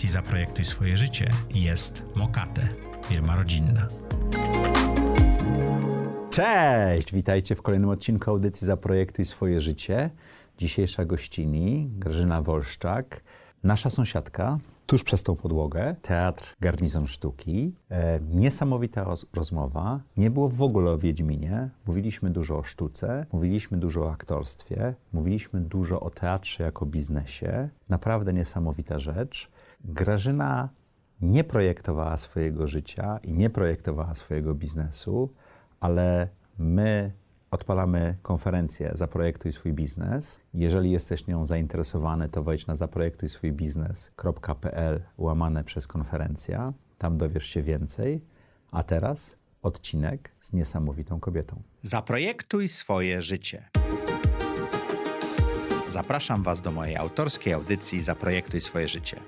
audycji Zaprojektuj swoje życie jest Mokate, firma rodzinna. Cześć! Witajcie w kolejnym odcinku audycji Zaprojektuj swoje życie. Dzisiejsza gościni Grażyna Wolszczak, nasza sąsiadka, tuż przez tą podłogę, Teatr Garnizon Sztuki. E, niesamowita roz rozmowa. Nie było w ogóle o Wiedźminie. Mówiliśmy dużo o sztuce, mówiliśmy dużo o aktorstwie, mówiliśmy dużo o teatrze jako biznesie. Naprawdę niesamowita rzecz. Grażyna nie projektowała swojego życia i nie projektowała swojego biznesu, ale my odpalamy konferencję Zaprojektuj swój biznes. Jeżeli jesteś nią zainteresowany, to wejdź na zaprojektujswójbiznes.pl łamane przez konferencja. Tam dowiesz się więcej. A teraz odcinek z niesamowitą kobietą. Zaprojektuj swoje życie. Zapraszam Was do mojej autorskiej audycji Zaprojektuj swoje życie.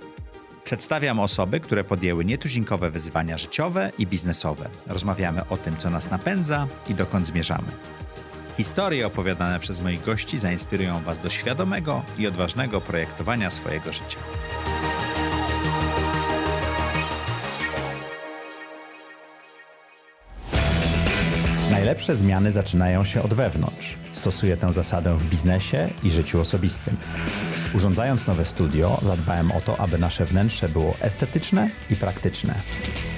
Przedstawiam osoby, które podjęły nietuzinkowe wyzwania życiowe i biznesowe. Rozmawiamy o tym, co nas napędza i dokąd zmierzamy. Historie opowiadane przez moich gości zainspirują Was do świadomego i odważnego projektowania swojego życia. Najlepsze zmiany zaczynają się od wewnątrz. Stosuję tę zasadę w biznesie i życiu osobistym. Urządzając nowe studio, zadbałem o to, aby nasze wnętrze było estetyczne i praktyczne.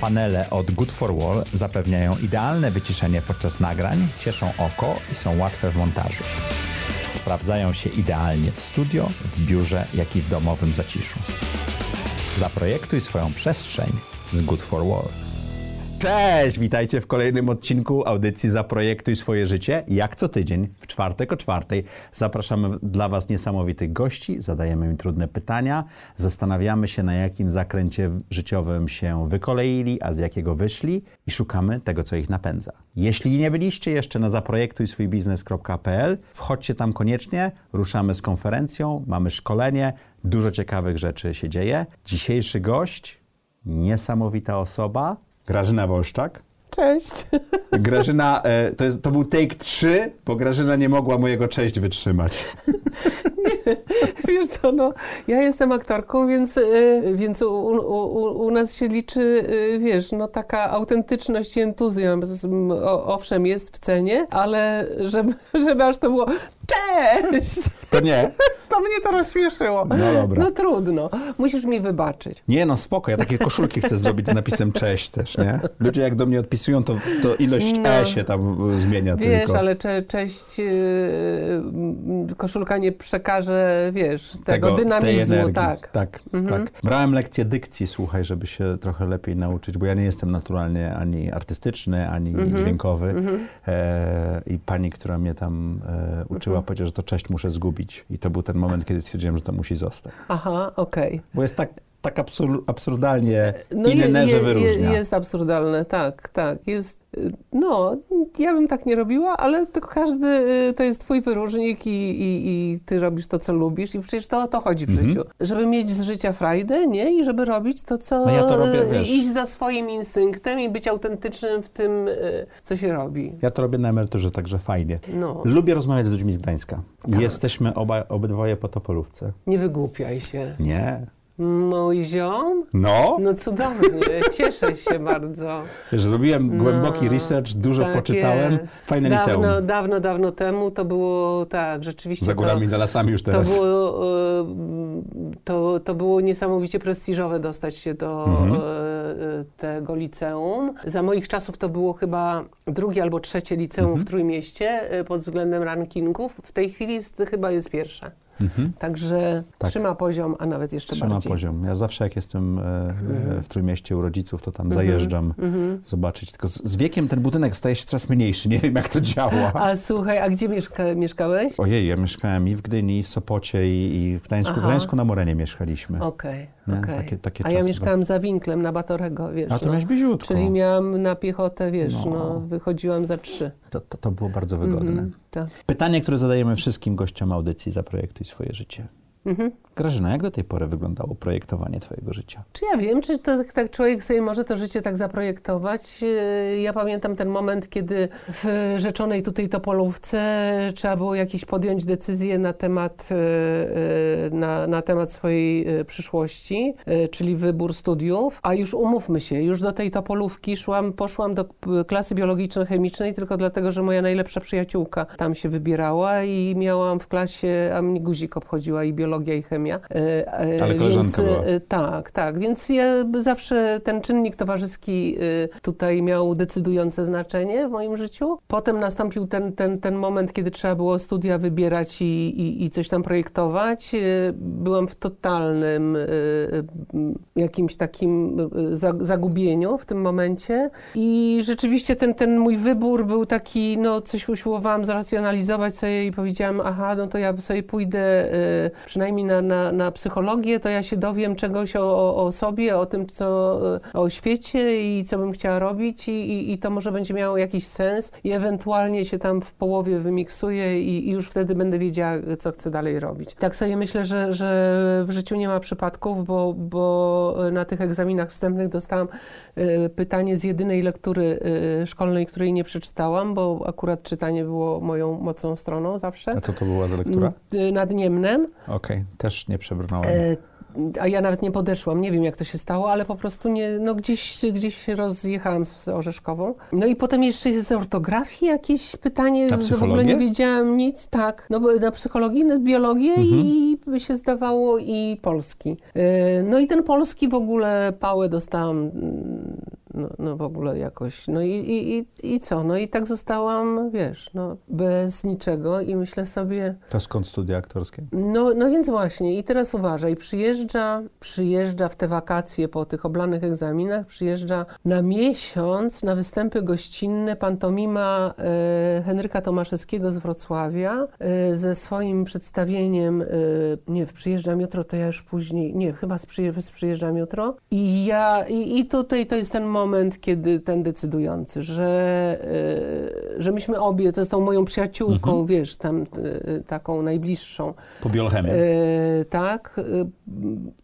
Panele od Good for Wall zapewniają idealne wyciszenie podczas nagrań, cieszą oko i są łatwe w montażu. Sprawdzają się idealnie w studio, w biurze, jak i w domowym zaciszu. Zaprojektuj swoją przestrzeń z Good for Wall. Cześć! Witajcie w kolejnym odcinku audycji Zaprojektuj swoje życie. Jak co tydzień, w czwartek o czwartej, zapraszamy dla Was niesamowitych gości, zadajemy im trudne pytania, zastanawiamy się, na jakim zakręcie życiowym się wykoleili, a z jakiego wyszli i szukamy tego, co ich napędza. Jeśli nie byliście jeszcze na zaprojektujswójbiznes.pl, wchodźcie tam koniecznie, ruszamy z konferencją, mamy szkolenie, dużo ciekawych rzeczy się dzieje. Dzisiejszy gość, niesamowita osoba, Grażyna Wolszczak. Cześć. Grażyna, e, to, jest, to był take 3, bo Grażyna nie mogła mojego cześć wytrzymać. Nie, wiesz co, no, ja jestem aktorką, więc, y, więc u, u, u nas się liczy, y, wiesz, no taka autentyczność i entuzjazm, o, owszem, jest w cenie, ale żeby, żeby aż to było cześć! To nie. To mnie to rozśmieszyło. No dobra. No trudno. Musisz mi wybaczyć. Nie, no spoko, ja takie koszulki chcę zrobić z napisem cześć też, nie? Ludzie jak do mnie odpisują, to, to ilość no, E się tam zmienia Wiesz, tylko. ale cze, cześć, yy, koszulka nie przekaże, wiesz, tego, tego dynamizmu, tak. Tak, mhm. tak. Brałem lekcję dykcji, słuchaj, żeby się trochę lepiej nauczyć, bo ja nie jestem naturalnie ani artystyczny, ani mhm. dźwiękowy. Mhm. E, I pani, która mnie tam e, uczyła, mhm. powiedziała, że to cześć muszę zgubić. I to był ten moment, kiedy stwierdziłem, że to musi zostać. Aha, okej. Okay. Bo jest tak, tak absur absurdalnie no inne, je, je, wyróżnia. Jest absurdalne, tak, tak. Jest, no, ja bym tak nie robiła, ale to każdy, y, to jest twój wyróżnik i, i, i ty robisz to, co lubisz i przecież to o to chodzi w mhm. życiu. Żeby mieć z życia frajdę, nie? I żeby robić to, co... No ja to robię, wiesz. Iść za swoim instynktem i być autentycznym w tym, co się robi. Ja to robię na emeryturze, także fajnie. No. Lubię rozmawiać z ludźmi z Gdańska. Tak. Jesteśmy oba, obydwoje po Topolówce. Nie wygłupiaj się. Nie. Mój ziom? No. No cudownie, cieszę się bardzo. Zrobiłem głęboki no, research, dużo tak poczytałem. Jest. Fajne dawno, liceum. Dawno, dawno temu to było, tak, rzeczywiście. Za górami, to, za lasami już teraz. To było, e, to, to było niesamowicie prestiżowe dostać się do mhm. E, tego liceum. Za moich czasów to było chyba drugie albo trzecie liceum mhm. w Trójmieście pod względem rankingów. W tej chwili jest, chyba jest pierwsze. Mhm. Także tak. trzyma poziom, a nawet jeszcze trzyma bardziej. Trzyma poziom. Ja zawsze jak jestem e, mhm. w Trójmieście u rodziców, to tam mhm. zajeżdżam mhm. zobaczyć. Tylko z, z, wiekiem ten budynek staje się coraz mniejszy. Nie wiem, jak to działa. A słuchaj, a gdzie mieszka, mieszkałeś? Ojej, ja mieszkałem i w Gdyni, i w Sopocie, i, i w Gdańsku. Aha. W Gdańsku na Morenie mieszkaliśmy. Okej, okay, okay. takie, takie A ja mieszkałam za Winklem na Batorego, wiesz. A to no. miałeś bliziutko. Czyli miałam na piechotę, wiesz, no, no wychodziłam za trzy. To, to, to było bardzo wygodne. Mhm, Pytanie, które zadajemy wszystkim gościom audycji Zaprojektuj swoje życie. Mhm. Grażyna, jak do tej pory wyglądało projektowanie twojego życia? Czy ja wiem, czy to, tak człowiek sobie może to życie tak zaprojektować? Yy, Ja pamiętam ten moment, kiedy w rzeczonej tutaj Topolówce trzeba było jakieś podjąć decyzję na temat, yy, yy, na, na temat swojej przyszłości, czyli wybór studiów. A już umówmy się, już do tej Topolówki szłam, poszłam do klasy biologiczno-chemicznej tylko dlatego, że moja najlepsza przyjaciółka tam się wybierała i miałam w klasie, a mnie guzik obchodziła i biologia i chemia. Yy, yy, Ale koleżanka więc, była. yy, tak, tak. Więc ja zawsze ten czynnik towarzyski tutaj miał decydujące znaczenie w moim życiu. Potem nastąpił ten, ten, ten moment, kiedy trzeba było studia wybierać i, i, i coś tam projektować. Byłam w totalnym jakimś takim za- zagubieniu w tym momencie. I rzeczywiście ten, ten mój wybór był taki, no coś usiłowałam zracjonalizować sobie i powiedziałam, aha, no to ja sobie pójdę przynajmniej na, na, na psychologię, to ja się dowiem czegoś o, o, sobie, o tym, co, y, o świecie i co bym chciała robić i, i, i to może będzie miało jakiś sens i ewentualnie się tam w połowie wymiksuję i, i już wtedy będę wiedziała, co chcę dalej robić. Tak sobie myślę, że, że w życiu nie ma przypadków, bo, bo na tych egzaminach wstępnych dostałam y, pytanie z jedynej lektury y, szkolnej, której nie przeczytałam, bo akurat czytanie było moją mocną stroną zawsze. A co to była za lektura? Nad Niemnem. Okej, też nie przebrnąłem. E, a ja nawet nie podeszłam, nie wiem jak to się stało, ale po prostu nie, no gdzieś, gdzieś się rozjechałam z, z Orzeszkową. No i potem jeszcze jest z ortografii jakieś pytanie, w ogóle nie wiedziałam nic, tak. No bo na psychologię, na biologię i by się zdawało i polski. E, No i ten polski w ogóle pałę dostałam, mm, no, no w ogóle jakoś, no i, i, i, i co? No i tak zostałam, wiesz, no bez niczego i myślę sobie, To skąd studia aktorskie? no, no więc właśnie, i teraz uważaj, przyjeżdża, przyjeżdża w te wakacje po tych oblanych egzaminach, przyjeżdża na miesiąc na występy gościnne pantomima e, Henryka Tomaszewskiego z Wrocławia e, ze swoim przedstawieniem, e, nie, Przyjeżdżam jutro, to ja już później, nie, chyba z Przyjeżdżam jutro i ja, i, i tutaj to jest ten moment, kiedy ten decydujący, że, e, że myśmy obie, to z tą moją przyjaciółką, wiesz, tam e, taką najbliższą, Po biolchemii. E, tak,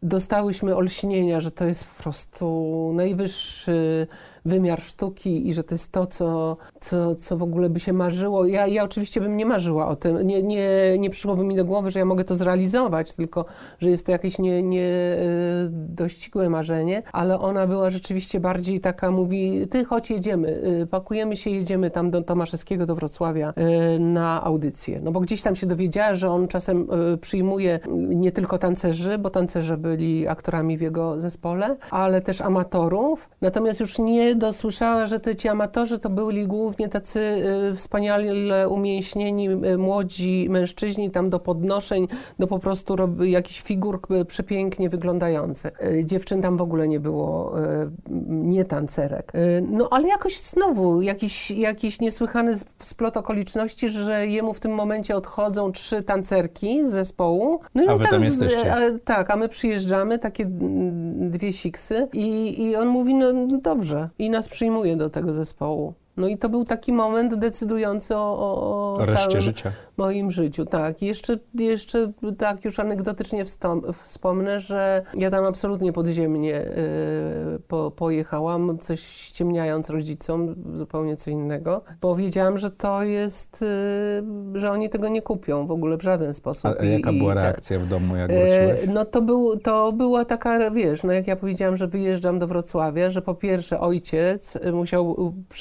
dostałyśmy olśnienia, że to jest po prostu najwyższy wymiar sztuki i że to jest to, co, co, co w ogóle by się marzyło. Ja, ja oczywiście bym nie marzyła o tym, nie, nie, nie przyszłoby mi do głowy, że ja mogę to zrealizować, tylko że jest to jakieś nie, nie e, dościgłe marzenie, ale ona była rzeczywiście bardziej taka, mówi, ty chodź jedziemy, e, pakujemy się, jedziemy tam do Tomaszewskiego, do Wrocławia e, na audycję. No bo gdzieś tam się dowiedziała, że on czasem przyjmuje nie tylko tancerzy, bo tancerze byli aktorami w jego zespole, ale też amatorów. Natomiast już nie dosłyszała, że te ci amatorzy to byli głównie tacy y, wspaniale umięśnieni y, młodzi mężczyźni, tam do podnoszeń, do po prostu jakichś figur y, przepięknie wyglądających. Dziewczyn tam w ogóle nie było, nie tancerek. No ale jakoś znowu jakiś, jakiś niesłychany splot okoliczności, że jemu w tym momencie odchodzą trzy tancerki z zespołu. No i A on wy tak tam jesteście. a, tak, a my przyjeżdżamy, takie mm, dwie siksy i, i on mówi, no dobrze. I nas przyjmuje do tego zespołu. No i to był taki moment decydujący o, o, O całym życia. moim życiu. Tak, I jeszcze, jeszcze tak już anegdotycznie wstąp, wspomnę, że ja tam absolutnie podziemnie y, po, pojechałam, coś ściemniając rodzicom, zupełnie co innego, bo wiedziałam, że to jest, y, że oni tego nie kupią w ogóle w żaden sposób. A, a jaka I- i była tak. reakcja w domu, jak E, wróciłeś? No to, był, to była taka, wiesz, no jak ja powiedziałam, że wyjeżdżam do Wrocławia, że po pierwsze ojciec y, musiał y,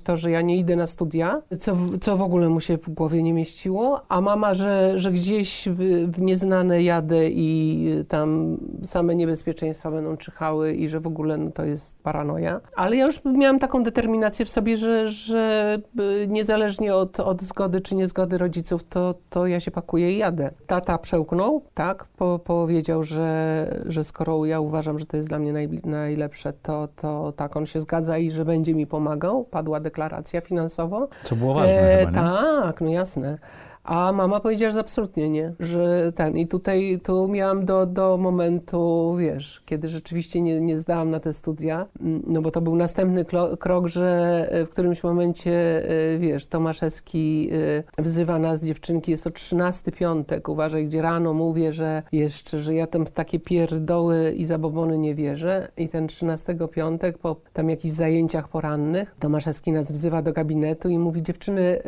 to, że ja nie idę na studia, co, co w ogóle mu się w głowie nie mieściło, a mama, że, że gdzieś w, w nieznane jadę i tam same niebezpieczeństwa będą czyhały i że w ogóle no, to jest paranoja. Ale ja już miałam taką determinację w sobie, że, że y, niezależnie od, od zgody czy niezgody rodziców, to, to ja się pakuję i jadę. Tata przełknął, tak, po, powiedział, że, że skoro ja uważam, że to jest dla mnie naj, najlepsze, to, to tak, on się zgadza i że będzie mi pomagał. Padła deklaracja finansowo. Co było ważne E, tak, no jasne. A mama powiedziała, że absolutnie nie, że ten. I tutaj tu miałam do, do momentu, wiesz, kiedy rzeczywiście nie, nie zdałam na te studia, mm, no bo to był następny krok, że w którymś momencie, wiesz, Tomaszewski wzywa nas, dziewczynki, jest to trzynasty piątek, uważaj, gdzie rano mówię, że jeszcze, że ja tam w takie pierdoły i zabobony nie wierzę. I ten trzynastego piątek, po tam jakichś zajęciach porannych, Tomaszewski nas wzywa do gabinetu i mówi, dziewczyny,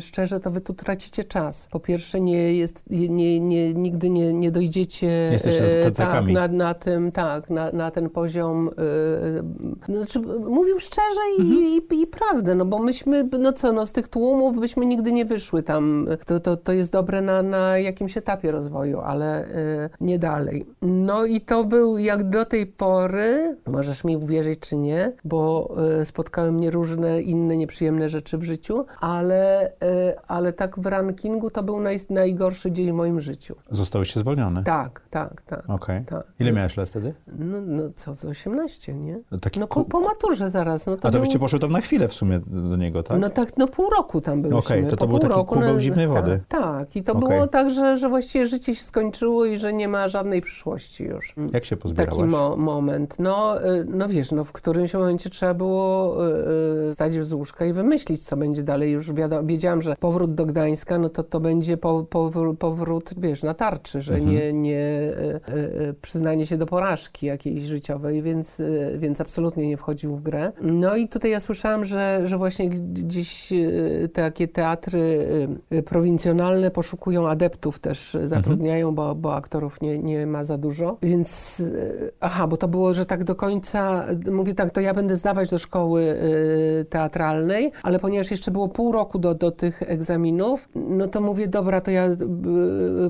szczerze, to wy tu tracicie czas. Po pierwsze, nie jest, nie, nie, nigdy nie, nie dojdziecie y, tak, na, na tym, tak, na, na ten poziom. Y, znaczy, mówił szczerze i, mhm. i, i, prawdę, no bo myśmy, no co, no z tych tłumów byśmy nigdy nie wyszły tam. To, to, to jest dobre na, na jakimś etapie rozwoju, ale y, nie dalej. No i to był jak do tej pory, możesz mi uwierzyć czy nie, bo y, spotkały mnie różne inne nieprzyjemne rzeczy w życiu, ale, ale tak w to był naj, najgorszy dzień w moim życiu. Zostałeś zwolniony? Tak, tak, tak. Okay. Tak. Ile miałeś lat wtedy? No, no co, z 18, nie? No, taki no po, po maturze zaraz. No to A to był... byście poszły tam na chwilę w sumie do niego, tak? No tak, no pół roku tam byliśmy. Okej, okay, to to był taki roku, kubeł zimnej wody. Tak, tak. i to okay. było tak, że, że właściwie życie się skończyło i że nie ma żadnej przyszłości już. Jak się pozbierałaś? Taki mo moment. No, y, no wiesz, no w którymś momencie trzeba było y, y, stać z łóżka i wymyślić, co będzie dalej. Już wiedziałam, że powrót do Gdańska, no to to będzie po, powrót, wiesz, na tarczy, że mhm. nie, nie przyznanie się do porażki jakiejś życiowej, więc, więc absolutnie nie wchodził w grę. No i tutaj ja słyszałam, że, że właśnie gdzieś takie teatry prowincjonalne poszukują adeptów też, zatrudniają, mhm. bo, bo aktorów nie, nie ma za dużo. Więc, aha, bo to było, że tak do końca, mówię tak, to ja będę zdawać do szkoły teatralnej, ale ponieważ jeszcze było pół roku do, do tych egzaminów, no to mówię, dobra, to ja y,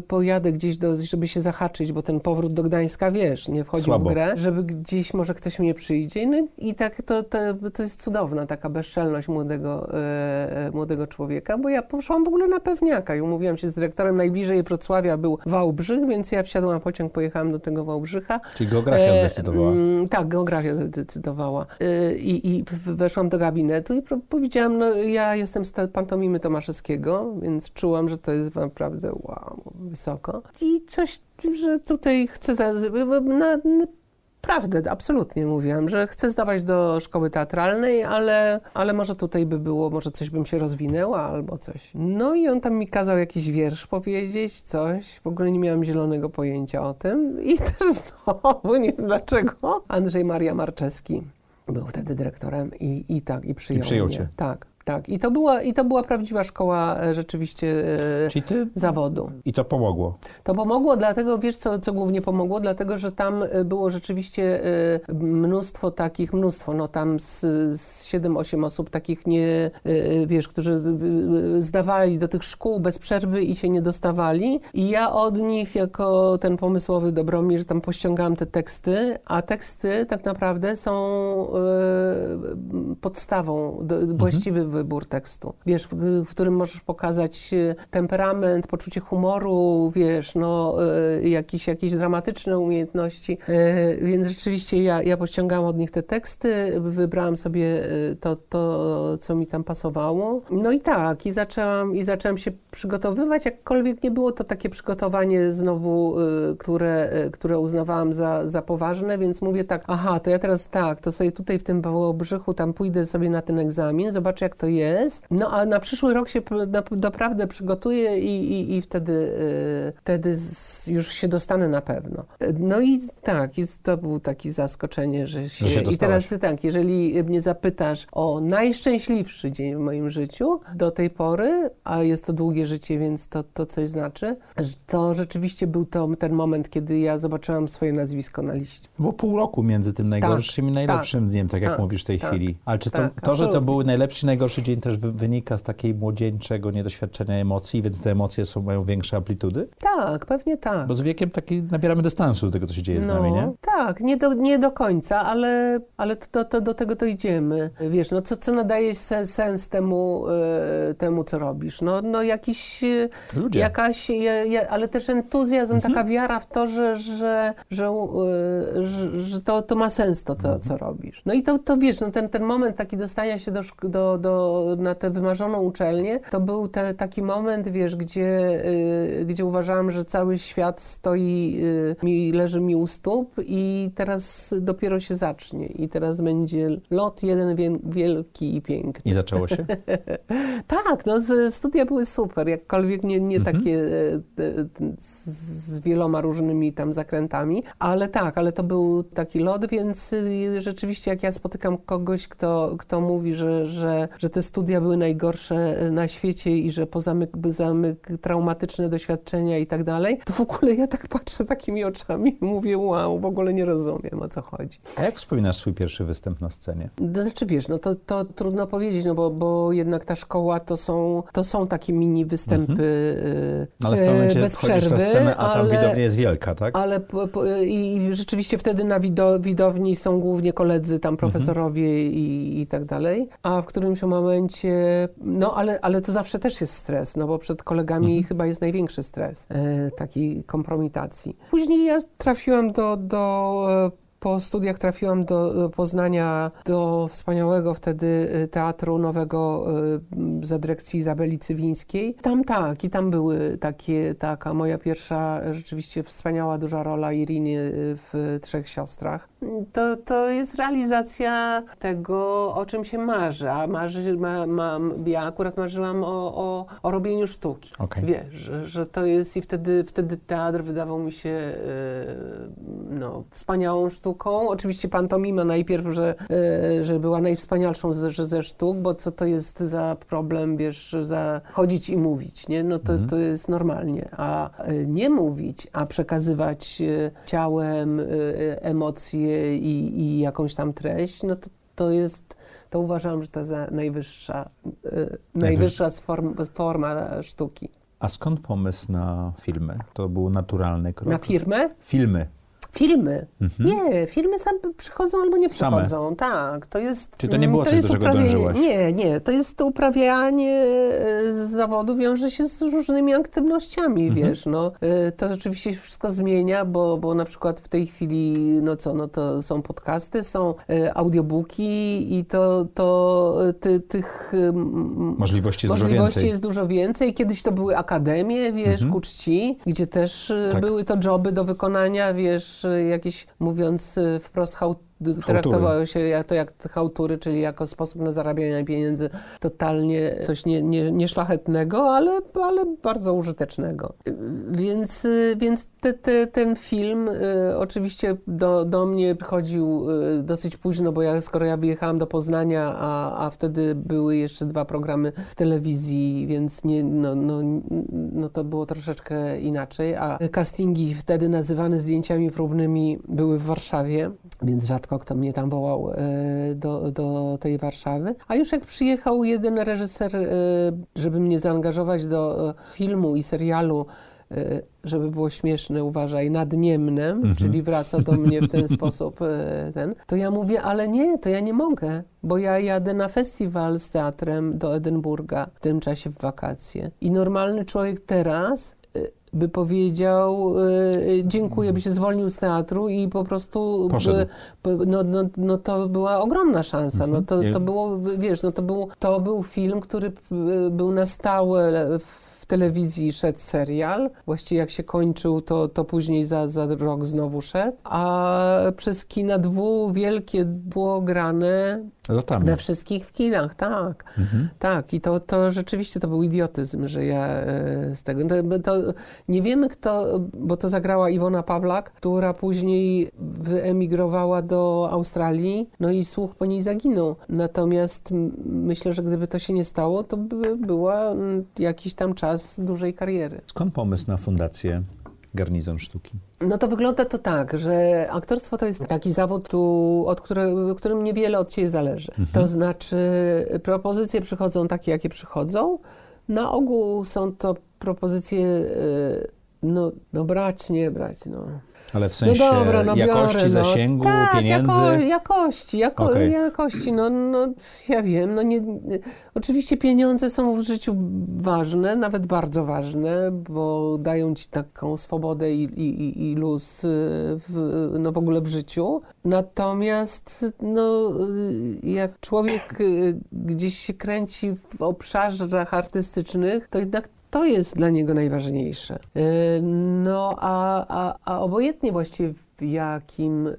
pojadę gdzieś, do, żeby się zahaczyć, bo ten powrót do Gdańska, wiesz, nie wchodził Słabo. w grę, żeby gdzieś może ktoś mnie przyjdzie. No i tak to, to, to jest cudowna taka bezczelność młodego, y, młodego człowieka, bo ja poszłam w ogóle na pewniaka i umówiłam się z dyrektorem najbliżej Wrocławia był Wałbrzych, więc ja wsiadłam na pociąg, pojechałam do tego Wałbrzycha. Czyli geografia e, zdecydowała. Mm, tak, geografia zdecydowała. E, I, I weszłam do gabinetu i powiedziałam, no ja jestem z pantomimy Tomaszewskiego, więc czułam, że to jest naprawdę wow, wysoko. I coś, że tutaj chcę za, na, na prawdę, absolutnie mówiłam, że chcę zdawać do szkoły teatralnej, ale, ale może tutaj by było, może coś bym się rozwinęła albo coś. No i on tam mi kazał jakiś wiersz powiedzieć, coś. W ogóle nie miałam zielonego pojęcia o tym. I też znowu, nie wiem dlaczego, Andrzej Maria Marczewski był wtedy dyrektorem i, i tak, i przyjął, I przyjął mnie. cię. Tak. Tak, i to była, i to była prawdziwa szkoła e, rzeczywiście e, ty... zawodu. I to pomogło? To pomogło, dlatego, wiesz co, co głównie pomogło? Dlatego, że tam e, było rzeczywiście mnóstwo takich, mnóstwo, no tam z, z 7-8 osób takich nie, wiesz, którzy zdawali do tych szkół bez przerwy i się nie dostawali. I ja od nich, jako ten pomysłowy Dobromir, tam pościągałam te teksty, a teksty tak naprawdę są podstawą, do, mhm. właściwy wybór tekstu. Wiesz, w, w, którym możesz pokazać e, temperament, poczucie humoru, wiesz, no, y, jakieś, jakieś dramatyczne umiejętności. Y, więc rzeczywiście ja, ja pościągałam od nich te teksty, wybrałam sobie to, to, co mi tam pasowało. No i tak, i zaczęłam, i zaczęłam się przygotowywać, jakkolwiek nie było to takie przygotowanie znowu, y, które, które uznawałam za, za poważne, więc mówię tak, aha, to ja teraz tak, to sobie tutaj w tym Wałbrzychu tam pójdę sobie na ten egzamin, zobaczę jak to to jest. No a na przyszły rok się naprawdę przygotuję i, i, i wtedy, y, wtedy już się dostanę na pewno. No i tak, jest, to był taki zaskoczenie, że się... Że się I teraz tak, jeżeli mnie zapytasz o najszczęśliwszy dzień w moim życiu do tej pory, a jest to długie życie, więc to, to coś znaczy, to rzeczywiście był to ten moment, kiedy ja zobaczyłam swoje nazwisko na liście. Było pół roku między tym najgorszym tak, i najlepszym tak, dniem, tak jak tak, mówisz w tej tak, chwili. Ale czy to, tak, to że to był najlepszy, najgorszy najgorszy dzień też wynika z takiej młodzieńczego niedoświadczenia emocji, więc te emocje są, mają większe amplitudy? Tak, pewnie tak. Bo z wiekiem taki nabieramy dystansu do tego, co się dzieje no, z nami, nie? Tak, nie do, nie do końca, ale, ale to, to, do tego dojdziemy. Wiesz, no co, co nadaje sens, sens temu, y, temu, co robisz? No, no jakiś, e, Ludzie. jakaś, je, ale też entuzjazm, mhm. taka wiara w to, że, że, że, y, że, że to, to ma sens to, to, co robisz. No i to, to wiesz, no ten, ten moment taki dostania się do, do, do na tę wymarzoną uczelnię, to był te, taki moment, wiesz, gdzie, y, gdzie uważałam, że cały świat stoi, y, mi, leży mi u stóp i teraz dopiero się zacznie. I teraz będzie lot jeden wie, wielki i piękny. I zaczęło się? tak, no studia były super, jakkolwiek nie, nie mhm. takie e, z wieloma różnymi tam zakrętami, ale tak, ale to był taki lot, więc y, rzeczywiście jak ja spotykam kogoś, kto, kto mówi, że, że, że te studia były najgorsze na świecie i że po zamyk, zamyk traumatyczne doświadczenia i tak dalej, to w ogóle ja tak patrzę takimi oczami i mówię, wow, w ogóle nie rozumiem, o co chodzi. A jak wspominasz swój pierwszy występ na scenie? To znaczy, wiesz, no to, to trudno powiedzieć, no bo, bo jednak ta szkoła to są, to są takie mini występy mhm. ale w pewnym momencie bez przerwy. Na scenę, a tam ale, widownia jest wielka, tak? Ale i rzeczywiście wtedy na wido, widowni są głównie koledzy tam profesorowie mhm. i, i tak dalej, a w którymś momencie, no ale, ale to zawsze też jest stres, no bo przed kolegami mhm. chyba jest największy stres e, takiej kompromitacji. Później ja trafiłam do, do e, po studiach trafiłam do Poznania, do wspaniałego wtedy y, Teatru Nowego y, za dyrekcji Izabeli Cywińskiej. Tam tak, i tam były takie, taka moja pierwsza rzeczywiście wspaniała, duża rola Iriny w Trzech Siostrach. To, to jest realizacja tego, o czym się marzy, a marzy, ma, ma, ja akurat marzyłam o, o, o robieniu sztuki. Okay. Wiesz, że, że, to jest i wtedy, wtedy teatr wydawał mi się no, wspaniałą sztuką, sztuką. Oczywiście pantomima najpierw, że, e, że była najwspanialszą ze, ze sztuk, bo co to jest za problem, wiesz, za chodzić i mówić, nie? No to, mhm. to jest normalnie. A e, nie mówić, a przekazywać e, ciałem emocje i, i jakąś tam treść, no to, to jest, to uważam, że to jest najwyższa, najwyższa form, forma sztuki. A skąd pomysł na filmy? To był naturalny krok? Na firmę? Filmy. Filmy. Mhm. Nie, filmy same przychodzą albo nie przychodzą. Same. Tak, to jest. Czy to nie było mm, to coś, do czego? Nie, nie, to jest to uprawianie e, z zawodu wiąże się z różnymi aktywnościami, mhm. wiesz, no. E, to rzeczywiście się wszystko zmienia, bo, bo na przykład w tej chwili, no co, no to są podcasty, są e, audiobooki i to, to ty, tych możliwości, jest, możliwości dużo jest dużo więcej. Kiedyś to były akademie, wiesz, mhm. ku czci, gdzie też tak. były to joby do wykonania, wiesz, jakieś, mówiąc y, wprost, traktowało się to jak hałtury, czyli jako sposób na zarabianie pieniędzy totalnie coś nie, nie, nieszlachetnego, ale, ale bardzo użytecznego. Więc, więc te, te, ten film y, oczywiście do, do mnie przychodził y, dosyć późno, bo ja, skoro ja wyjechałam do Poznania, a, a wtedy były jeszcze dwa programy w telewizji, więc nie, no, no, no to było troszeczkę inaczej, a castingi wtedy nazywane zdjęciami próbnymi były w Warszawie, więc rzadko rzadko kto mnie tam wołał e, do, do tej Warszawy. A już jak przyjechał jeden reżyser, e, żeby mnie zaangażować do e, filmu i serialu, żeby było śmieszne, uważaj, nad Niemnem, mhm. czyli wraca do mnie w ten sposób ten, to ja mówię, ale nie, to ja nie mogę, bo ja jadę na festiwal z teatrem do Edynburga w tym czasie w wakacje. I normalny człowiek teraz by powiedział y, dziękuję, by się zwolnił z teatru i po prostu by, no, no, no to była ogromna szansa. No to, to było, wiesz, no to był, to był film, który był na stałe w w telewizji szedł serial. Właściwie jak się kończył, to, to później za, za rok znowu szedł. A przez kina dwu wielkie było grane Latami. We wszystkich w kinach, tak. Mhm. Tak, i to, to rzeczywiście to był idiotyzm, że ja e, z tego. To, to, nie wiemy kto, bo to zagrała Iwona Pawlak, która później wyemigrowała do Australii, no i słuch po niej zaginął. Natomiast myślę, że gdyby to się nie stało, to by była jakiś tam czas dużej kariery. Skąd pomysł na fundację Garnizon Sztuki? No to wygląda to tak, że aktorstwo to jest taki zawód, tu, od które, którym niewiele od ciebie zależy. Mhm. To znaczy propozycje przychodzą takie, jakie przychodzą. Na ogół są to propozycje, y, no, no brać, nie brać, no. Ale w sensie no dobra, no jakości, biorę, no. zasięgu, tak, pieniędzy? Jako, jakości, jako, Okej. jakości, no, no ja wiem, no nie, oczywiście pieniądze są w życiu ważne, nawet bardzo ważne, bo dają ci taką swobodę i, i, i- i luz y, w, no w ogóle w życiu. Natomiast no, y, jak człowiek y, gdzieś się kręci w obszarach artystycznych, to jednak to jest dla niego najważniejsze. Y, No a, a, a obojętnie właściwie w jakim, y,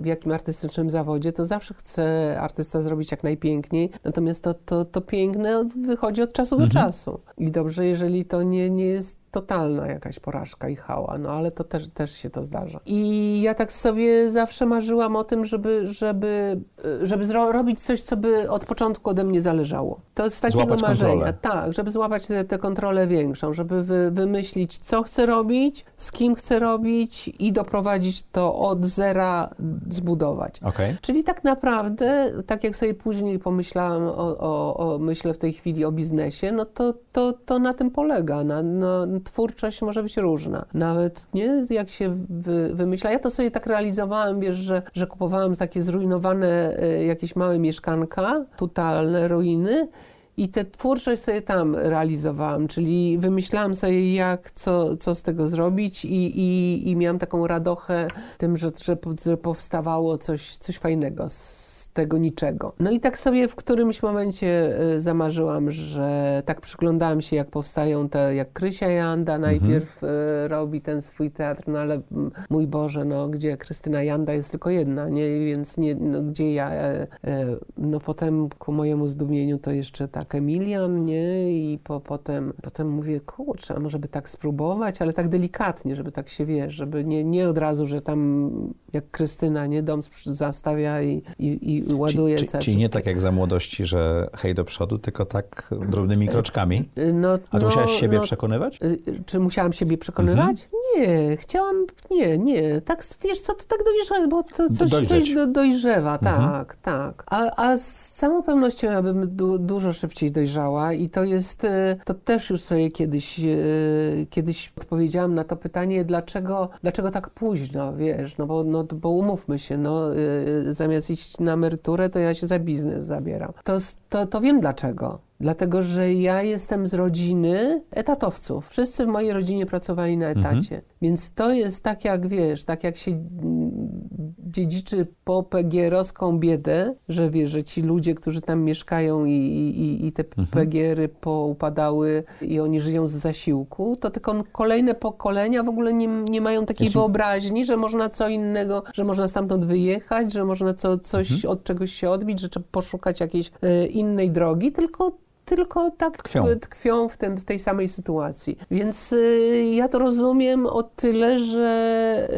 w jakim artystycznym zawodzie, to zawsze chce artysta zrobić jak najpiękniej, natomiast to, to, to piękne wychodzi od czasu do czasu. I dobrze, jeżeli to nie, nie jest totalna jakaś porażka i hała, no ale to też, też się to zdarza. I ja tak sobie zawsze marzyłam o tym, żeby, żeby, y, żeby zro- robić coś, co by od początku ode mnie zależało. To z takiego Złapać marzenia. kontrolę. Tak, żeby złapać tę kontrolę większą, żeby wy, wymyślić, co chcę robić, z kim chcę robić i doprowadzić to od zera zbudować. Okej. Czyli tak naprawdę, tak jak sobie później pomyślałam, o, o, o, myślę w tej chwili o biznesie, no to, to, to na tym polega. Na, no, twórczość może być różna. Nawet nie jak się wy, wymyśla. Ja to sobie tak realizowałam, wiesz, że, że kupowałam takie zrujnowane y, jakieś małe mieszkanka, totalne ruiny. I tę twórczość sobie tam realizowałam, czyli wymyślałam sobie, jak, co, co z tego zrobić i, i, i miałam taką radochę tym, że, że, że powstawało coś, coś fajnego z tego niczego. No i tak sobie w którymś momencie y, zamarzyłam, że tak przyglądałam się, jak powstają te, jak Krysia Janda najpierw y, robi ten swój teatr, no ale mm, mój Boże, no gdzie Krystyna Janda jest tylko jedna, nie? Więc nie, no, gdzie ja, e, e, no potem ku mojemu zdumieniu to jeszcze tak Emilian, nie? I po, potem, potem mówię, kurczę, a może by tak spróbować, ale tak delikatnie, żeby tak się, wiesz, żeby nie, nie od razu, że tam jak Krystyna, nie? Dom zastawia i, i, i ładuje całe czyli nie tak jak za młodości, że hej do przodu, tylko tak drobnymi kroczkami. Y, No, A no, musiałaś siebie no, przekonywać? Y, Czy musiałam siebie przekonywać? Nie, chciałam, nie, nie. Tak, wiesz co, to tak dojrzewa, bo to coś, Dojrzeć. coś do, dojrzewa, tak, tak. A, a z całą pewnością ja bym du, dużo szybciej dojrzała i to jest, y, to też już sobie kiedyś, y, kiedyś odpowiedziałam na to pytanie, dlaczego, dlaczego tak późno, wiesz, no bo, no, bo umówmy się, no, y, zamiast iść na emeryturę, to ja się za biznes zabieram. To, to, to wiem dlaczego. Dlatego, że ja jestem z rodziny etatowców. Wszyscy w mojej rodzinie pracowali na etacie. Więc to jest tak jak, wiesz, tak jak się mm, dziedziczy po PGR-owską biedę, że wiesz, że ci ludzie, którzy tam mieszkają i, i, i te PGR-y poupadały i oni żyją z zasiłku, to tylko kolejne pokolenia w ogóle nie, nie mają takiej Jest- wyobraźni, że można co innego, że można stamtąd wyjechać, że można co, coś od czegoś się odbić, że trzeba poszukać jakiejś e, innej drogi, tylko tylko tak Tkwią. tkwią, w, tym, w tej samej sytuacji. Więc y, ja to rozumiem o tyle, że,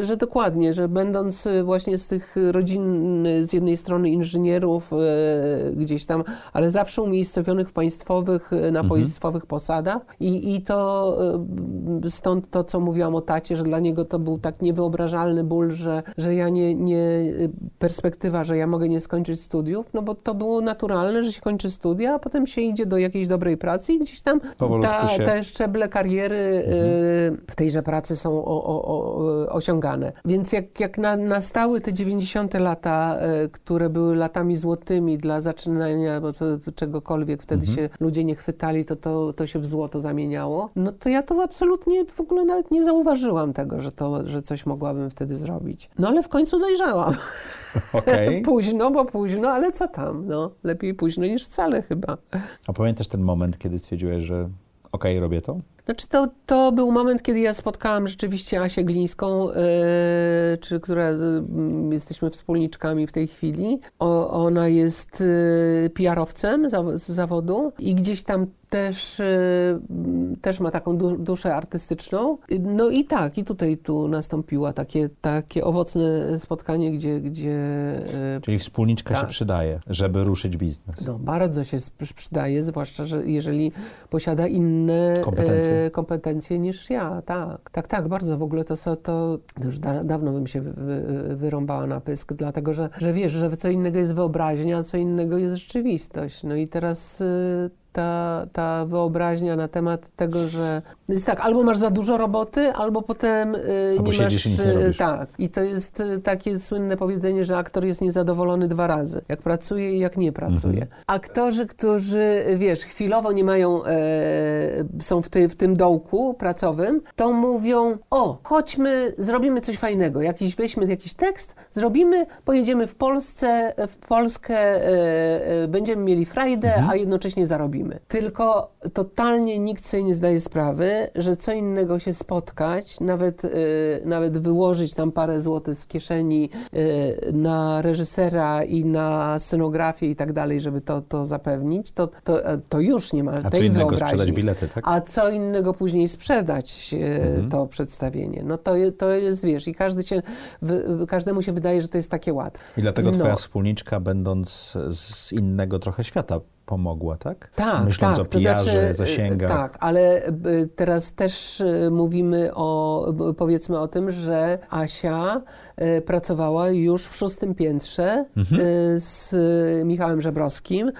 y, że dokładnie, że będąc y, właśnie z tych rodzin y, z jednej strony inżynierów y, gdzieś tam, ale zawsze umiejscowionych w państwowych, y, na państwowych posadach i, i to stąd to, co mówiłam o tacie, że dla niego to był tak niewyobrażalny ból, że, że ja nie, nie, perspektywa, że ja mogę nie skończyć studiów, no bo to było naturalne, że się kończy studia, potem się idzie do jakiejś dobrej pracy i gdzieś tam ta, te szczeble kariery y, w tejże pracy są o, o, o, osiągane. Więc jak, jak na, nastały te 90. lata, y, które były latami złotymi dla zaczynania czegokolwiek, wtedy się ludzie nie chwytali, to, to, to się w złoto zamieniało, no to ja to absolutnie w ogóle nawet nie zauważyłam tego, że, to, że coś mogłabym wtedy zrobić. No ale w końcu dojrzałam. Okej. Późno, bo późno, ale co tam, no. Lepiej późno niż wcale chyba. A pamiętasz ten moment, kiedy stwierdziłeś, że okej, robię to? Znaczy to, to był moment, kiedy ja spotkałam rzeczywiście Asię Glińską, yy, czy, która z, m, jesteśmy wspólniczkami w tej chwili. O, ona jest yy, PR-owcem za, z zawodu i gdzieś tam też, yy, m, też ma taką du, duszę artystyczną. No i tak, i tutaj tu nastąpiło takie, takie owocne spotkanie, gdzie, gdzie yy, Czyli wspólniczka się Tak. przydaje, żeby ruszyć biznes. no, bardzo się przydaje, zwłaszcza, że jeżeli posiada inne Kompetencje. E, kompetencje niż ja. Tak, tak, tak, bardzo. W ogóle to, so- to, już da, dawno bym się wy, wy, wyrąbała na pysk, dlatego że, że wiesz, że co innego jest wyobraźnia, a co innego jest rzeczywistość. No i teraz e, ta, ta wyobraźnia na temat tego, że jest tak, albo masz za dużo roboty, albo potem y, Albo nie siedzisz masz... i nie y, tak. I to jest y, takie słynne powiedzenie, że aktor jest niezadowolony dwa razy. Jak pracuje i jak nie pracuje. Mhm. Aktorzy, którzy, wiesz, chwilowo nie mają, e, są w, ty, w tym dołku pracowym, to mówią, o, chodźmy, zrobimy coś fajnego. Jakiś, weźmy jakiś tekst, zrobimy, pojedziemy w Polsce, w Polskę, e, e, będziemy mieli frajdę, Mhm. a jednocześnie zarobimy. Tylko totalnie nikt sobie nie zdaje sprawy, że co innego się spotkać, nawet, e, nawet wyłożyć tam parę złotych z kieszeni e, na reżysera i na scenografię i tak dalej, żeby to, to zapewnić, to, to, e, to już nie ma A co tej innego wyobraźni. sprzedać bilety, tak? A co innego później sprzedać e, Mhm. to przedstawienie. No to, to jest, wiesz, i każdy się, wy, każdemu się wydaje, że to jest takie łatwe. I dlatego No. twoja wspólniczka, będąc z innego trochę świata, pomogła, tak? Tak, Myśląc tak. o PR-ze, to znaczy, zasięgach. Tak, ale y, teraz też y, mówimy o, powiedzmy o tym, że Asia pracowała już w szóstym piętrze Mhm. z Michałem Żebrowskim.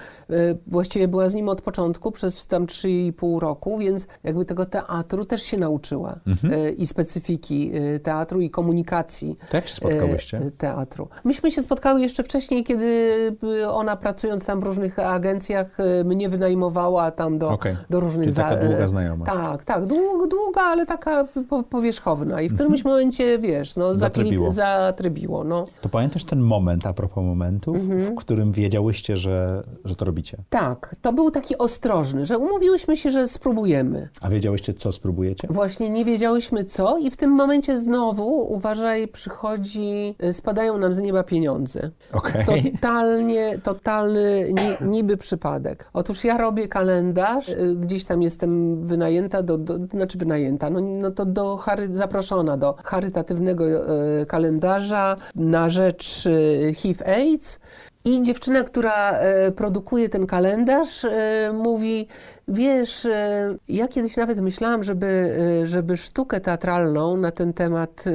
Właściwie była z nim od początku przez tam 3,5 roku, więc jakby tego teatru też się nauczyła Mhm. i specyfiki teatru i komunikacji się spotkałyście? e, teatru. Myśmy się spotkały jeszcze wcześniej, kiedy ona pracując tam w różnych agencjach y, mnie wynajmowała tam do, Okej. do różnych... Czyli taka długa znajomość. Tak, tak, długa, długa ale taka po, powierzchowna i w którymś momencie, wiesz, no, Zatrybiło. zatrybiło, no. To pamiętasz ten moment, a propos momentów, Mhm. w którym wiedziałyście, że, że to robicie? Tak, to był taki ostrożny, że umówiłyśmy się, że spróbujemy. A wiedziałyście, co spróbujecie? Właśnie nie wiedziałyśmy co i w tym momencie znowu, uważaj, przychodzi, y, spadają nam z nieba pieniądze. Okej. Totalnie, totalny ni, niby przypadek. Otóż ja robię kalendarz, y, gdzieś tam jestem wynajęta, do, do, znaczy wynajęta, no, no to do chary, zaproszona do charytatywnego y, kalendarza na rzecz y, HIV-AIDS. I dziewczyna, która produkuje ten kalendarz, mówi: Wiesz, e, ja kiedyś nawet myślałam, żeby, e, żeby sztukę teatralną na ten temat e,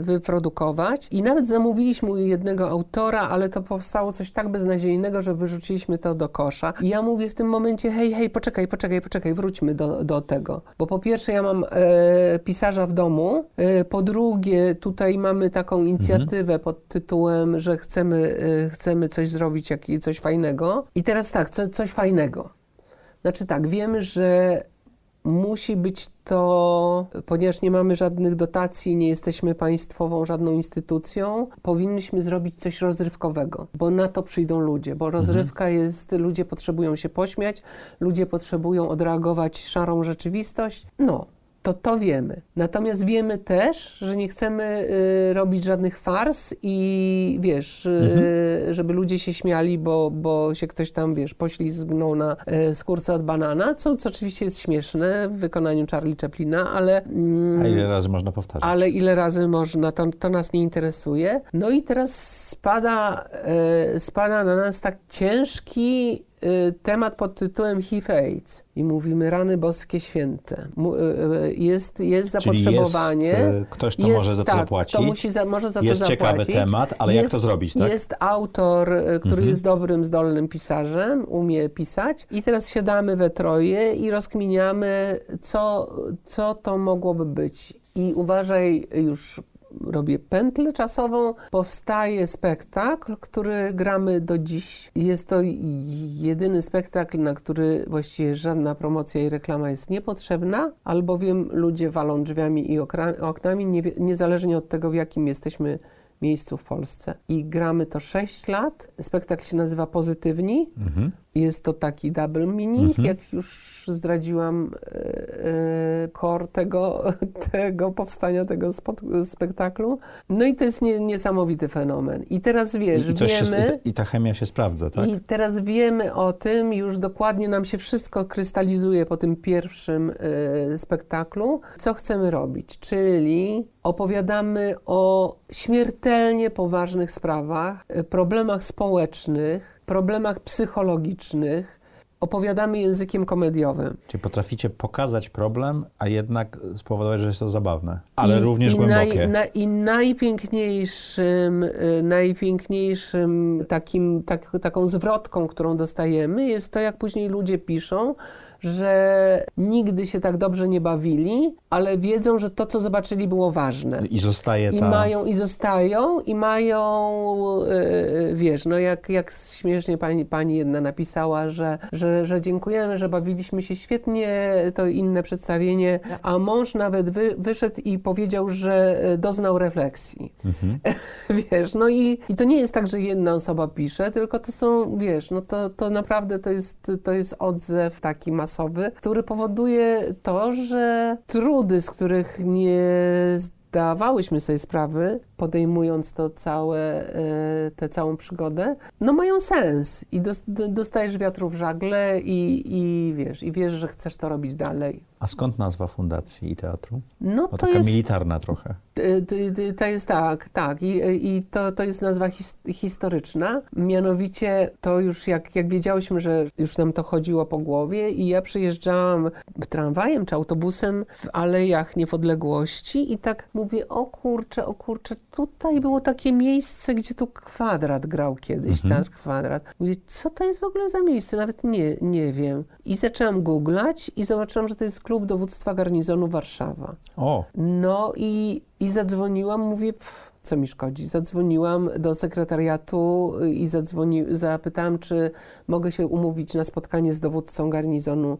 wyprodukować. I nawet zamówiliśmy u jednego autora, ale to powstało coś tak beznadziejnego, że wyrzuciliśmy to do kosza. I ja mówię w tym momencie: Hej, hej, poczekaj, poczekaj, poczekaj, wróćmy do, do tego. Bo po pierwsze, ja mam e, pisarza w domu, e, po drugie, tutaj mamy taką inicjatywę pod tytułem, że chcemy, e, chcemy coś zrobić, jak, coś fajnego. I teraz tak, co, coś fajnego. Znaczy tak, wiemy, że musi być to, ponieważ nie mamy żadnych dotacji, nie jesteśmy państwową, żadną instytucją, powinniśmy zrobić coś rozrywkowego, bo na to przyjdą ludzie, bo rozrywka jest, ludzie potrzebują się pośmiać, ludzie potrzebują odreagować szarą rzeczywistość. No. To to wiemy. Natomiast wiemy też, że nie chcemy y, robić żadnych fars i wiesz, y, żeby ludzie się śmiali, bo, bo się ktoś tam, wiesz, poślizgnął na y, skórce od banana, co, co oczywiście jest śmieszne w wykonaniu Charlie Chaplina, ale... mm, A ile razy można powtarzać? ale ile razy można, to, to nas nie interesuje. No i teraz spada, e, spada na nas tak ciężki temat pod tytułem HIV-AIDS. I mówimy, rany boskie święte. E, e, jest, jest Czyli zapotrzebowanie. jest, e, ktoś, kto Jest- może za to tak, zapłacić. Kto musi za, może za Jest to ciekawy zapłacić. temat, ale jak jest, to zrobić, tak? Jest autor, który Mhm. jest dobrym, zdolnym pisarzem, umie pisać. I teraz siadamy we troje i rozkminiamy, co, co to mogłoby być. I uważaj, już robię pętlę czasową, powstaje spektakl, który gramy do dziś. Jest to jedyny spektakl, na który właściwie żadna promocja i reklama jest niepotrzebna, albowiem ludzie walą drzwiami i oknami, nie, niezależnie od tego, w jakim jesteśmy miejscu w Polsce. I gramy to 6 lat. Spektakl się nazywa Pozytywni. Mhm. Jest to taki double meaning, jak już zdradziłam e, e, core tego, tego powstania tego spot- spektaklu. No i to jest nie, niesamowity fenomen. I teraz wiesz, I, coś wiemy... się, I ta chemia się sprawdza, tak? I teraz wiemy o tym, już dokładnie nam się wszystko krystalizuje po tym pierwszym e, spektaklu, co chcemy robić. Czyli opowiadamy o śmiertelnie poważnych sprawach, problemach społecznych, problemach psychologicznych opowiadamy językiem komediowym. Czyli potraficie pokazać problem, a jednak spowodować, że jest to zabawne, ale I, również i głębokie. Naj, na, I najpiękniejszym, y, najpiękniejszym takim, tak, taką zwrotką, którą dostajemy, jest to, jak później ludzie piszą, że nigdy się tak dobrze nie bawili, ale wiedzą, że to, co zobaczyli, było ważne. I zostaje I ta... mają, i zostają, i mają, yy, wiesz, no jak, jak śmiesznie pani, pani jedna napisała, że, że, że dziękujemy, że bawiliśmy się świetnie, to inne przedstawienie, a mąż nawet wy, wyszedł i powiedział, że doznał refleksji. Mhm. wiesz, no i, i to nie jest tak, że jedna osoba pisze, tylko to są, wiesz, no to, to naprawdę to jest, to jest odzew taki masowy, który powoduje to, że trudy, z których nie zdawałyśmy sobie sprawy, podejmując to całe, e, tę całą przygodę, no mają sens i dostajesz wiatru w żagle i, i wiesz, i wiesz, że chcesz to robić dalej. A skąd nazwa fundacji i teatru? No Bo to taka jest, militarna trochę. to jest tak, tak. I, i to, to jest nazwa his, historyczna. Mianowicie to już jak, jak wiedziałyśmy, że już nam to chodziło po głowie i ja przyjeżdżałam tramwajem czy autobusem w Alejach Niepodległości i tak mówię, o kurczę, o kurczę, tutaj było takie miejsce, gdzie tu kwadrat grał kiedyś, Mhm. teatr kwadrat. Mówię, co to jest w ogóle za miejsce? Nawet nie, nie wiem. I zaczęłam googlać i zobaczyłam, że to jest klub dowództwa garnizonu Warszawa. O, No i, i zadzwoniłam, mówię, pff, co mi szkodzi. Zadzwoniłam do sekretariatu i zadzwoni, zapytałam, czy mogę się umówić na spotkanie z dowódcą garnizonu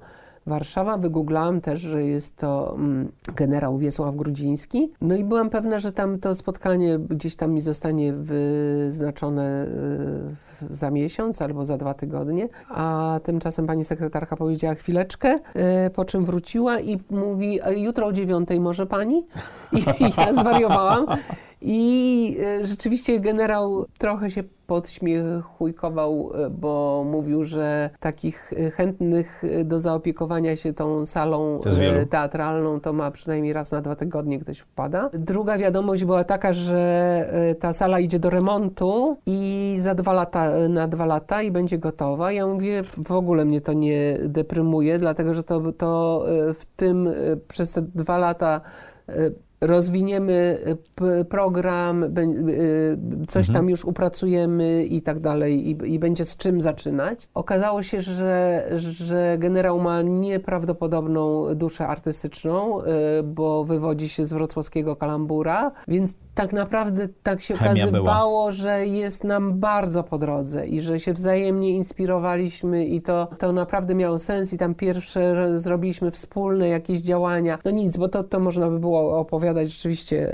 Warszawa. Wygooglałam też, że jest to mm, generał Wiesław Grudziński. No i byłam pewna, że tam to spotkanie gdzieś tam mi zostanie wyznaczone y, za miesiąc albo za dwa tygodnie. A tymczasem pani sekretarka powiedziała chwileczkę, y, po czym wróciła i mówi, "A jutro o dziewiątej może pani? I ja zwariowałam. I e, rzeczywiście generał trochę się podśmiechujkował, e, bo mówił, że takich e, chętnych do zaopiekowania się tą salą teatralną to ma przynajmniej raz na dwa tygodnie ktoś wpada. Druga wiadomość była taka, że ta sala idzie do remontu i za dwa lata, na dwa lata i będzie gotowa. Ja mówię, w ogóle mnie to nie deprymuje, dlatego że to, to w tym przez te dwa lata rozwiniemy e, program, e, coś tam już upracujemy i tak dalej i, i będzie z czym zaczynać. Okazało się, że, że generał ma nieprawdopodobną duszę artystyczną, e, bo wywodzi się z wrocławskiego kalambura, więc tak naprawdę tak się Chemia była. okazywało, że jest nam bardzo po drodze i że się wzajemnie inspirowaliśmy i to, to naprawdę miało sens i tam pierwsze zrobiliśmy wspólne jakieś działania. No nic, bo to, to można by było opowiadać rzeczywiście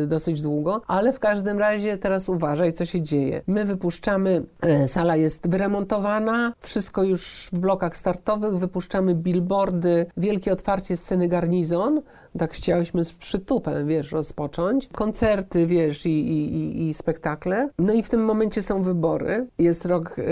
yy, dosyć długo, ale w każdym razie teraz uważaj, co się dzieje. My wypuszczamy, yy, sala jest wyremontowana, wszystko już w blokach startowych, wypuszczamy billboardy, wielkie otwarcie sceny Garnizon, tak chciałyśmy z przytupem, wiesz, rozpocząć. Koncerty, wiesz, i, i, i, spektakle. No i w tym momencie są wybory. Jest rok e,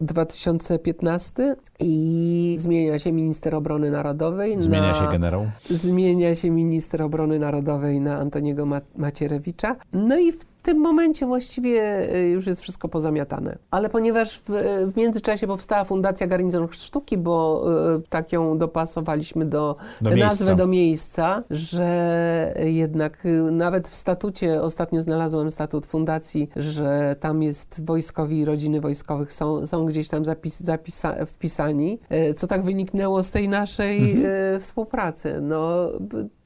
2015 i zmienia się minister obrony narodowej. zmienia na, się generał. Zmienia się minister obrony narodowej na Antoniego Ma- Macierewicza. No i w tym momencie właściwie y, już jest wszystko pozamiatane. Ale ponieważ w, w międzyczasie powstała Fundacja Garnizon Sztuki, bo y, tak ją dopasowaliśmy do, Do tę miejsca. nazwę do miejsca, że jednak y, nawet w statucie, ostatnio znalazłem statut fundacji, że tam jest wojskowi i rodziny wojskowych są, są gdzieś tam zapis, zapisa, wpisani, y, co tak wyniknęło z tej naszej Mhm. y, współpracy. No,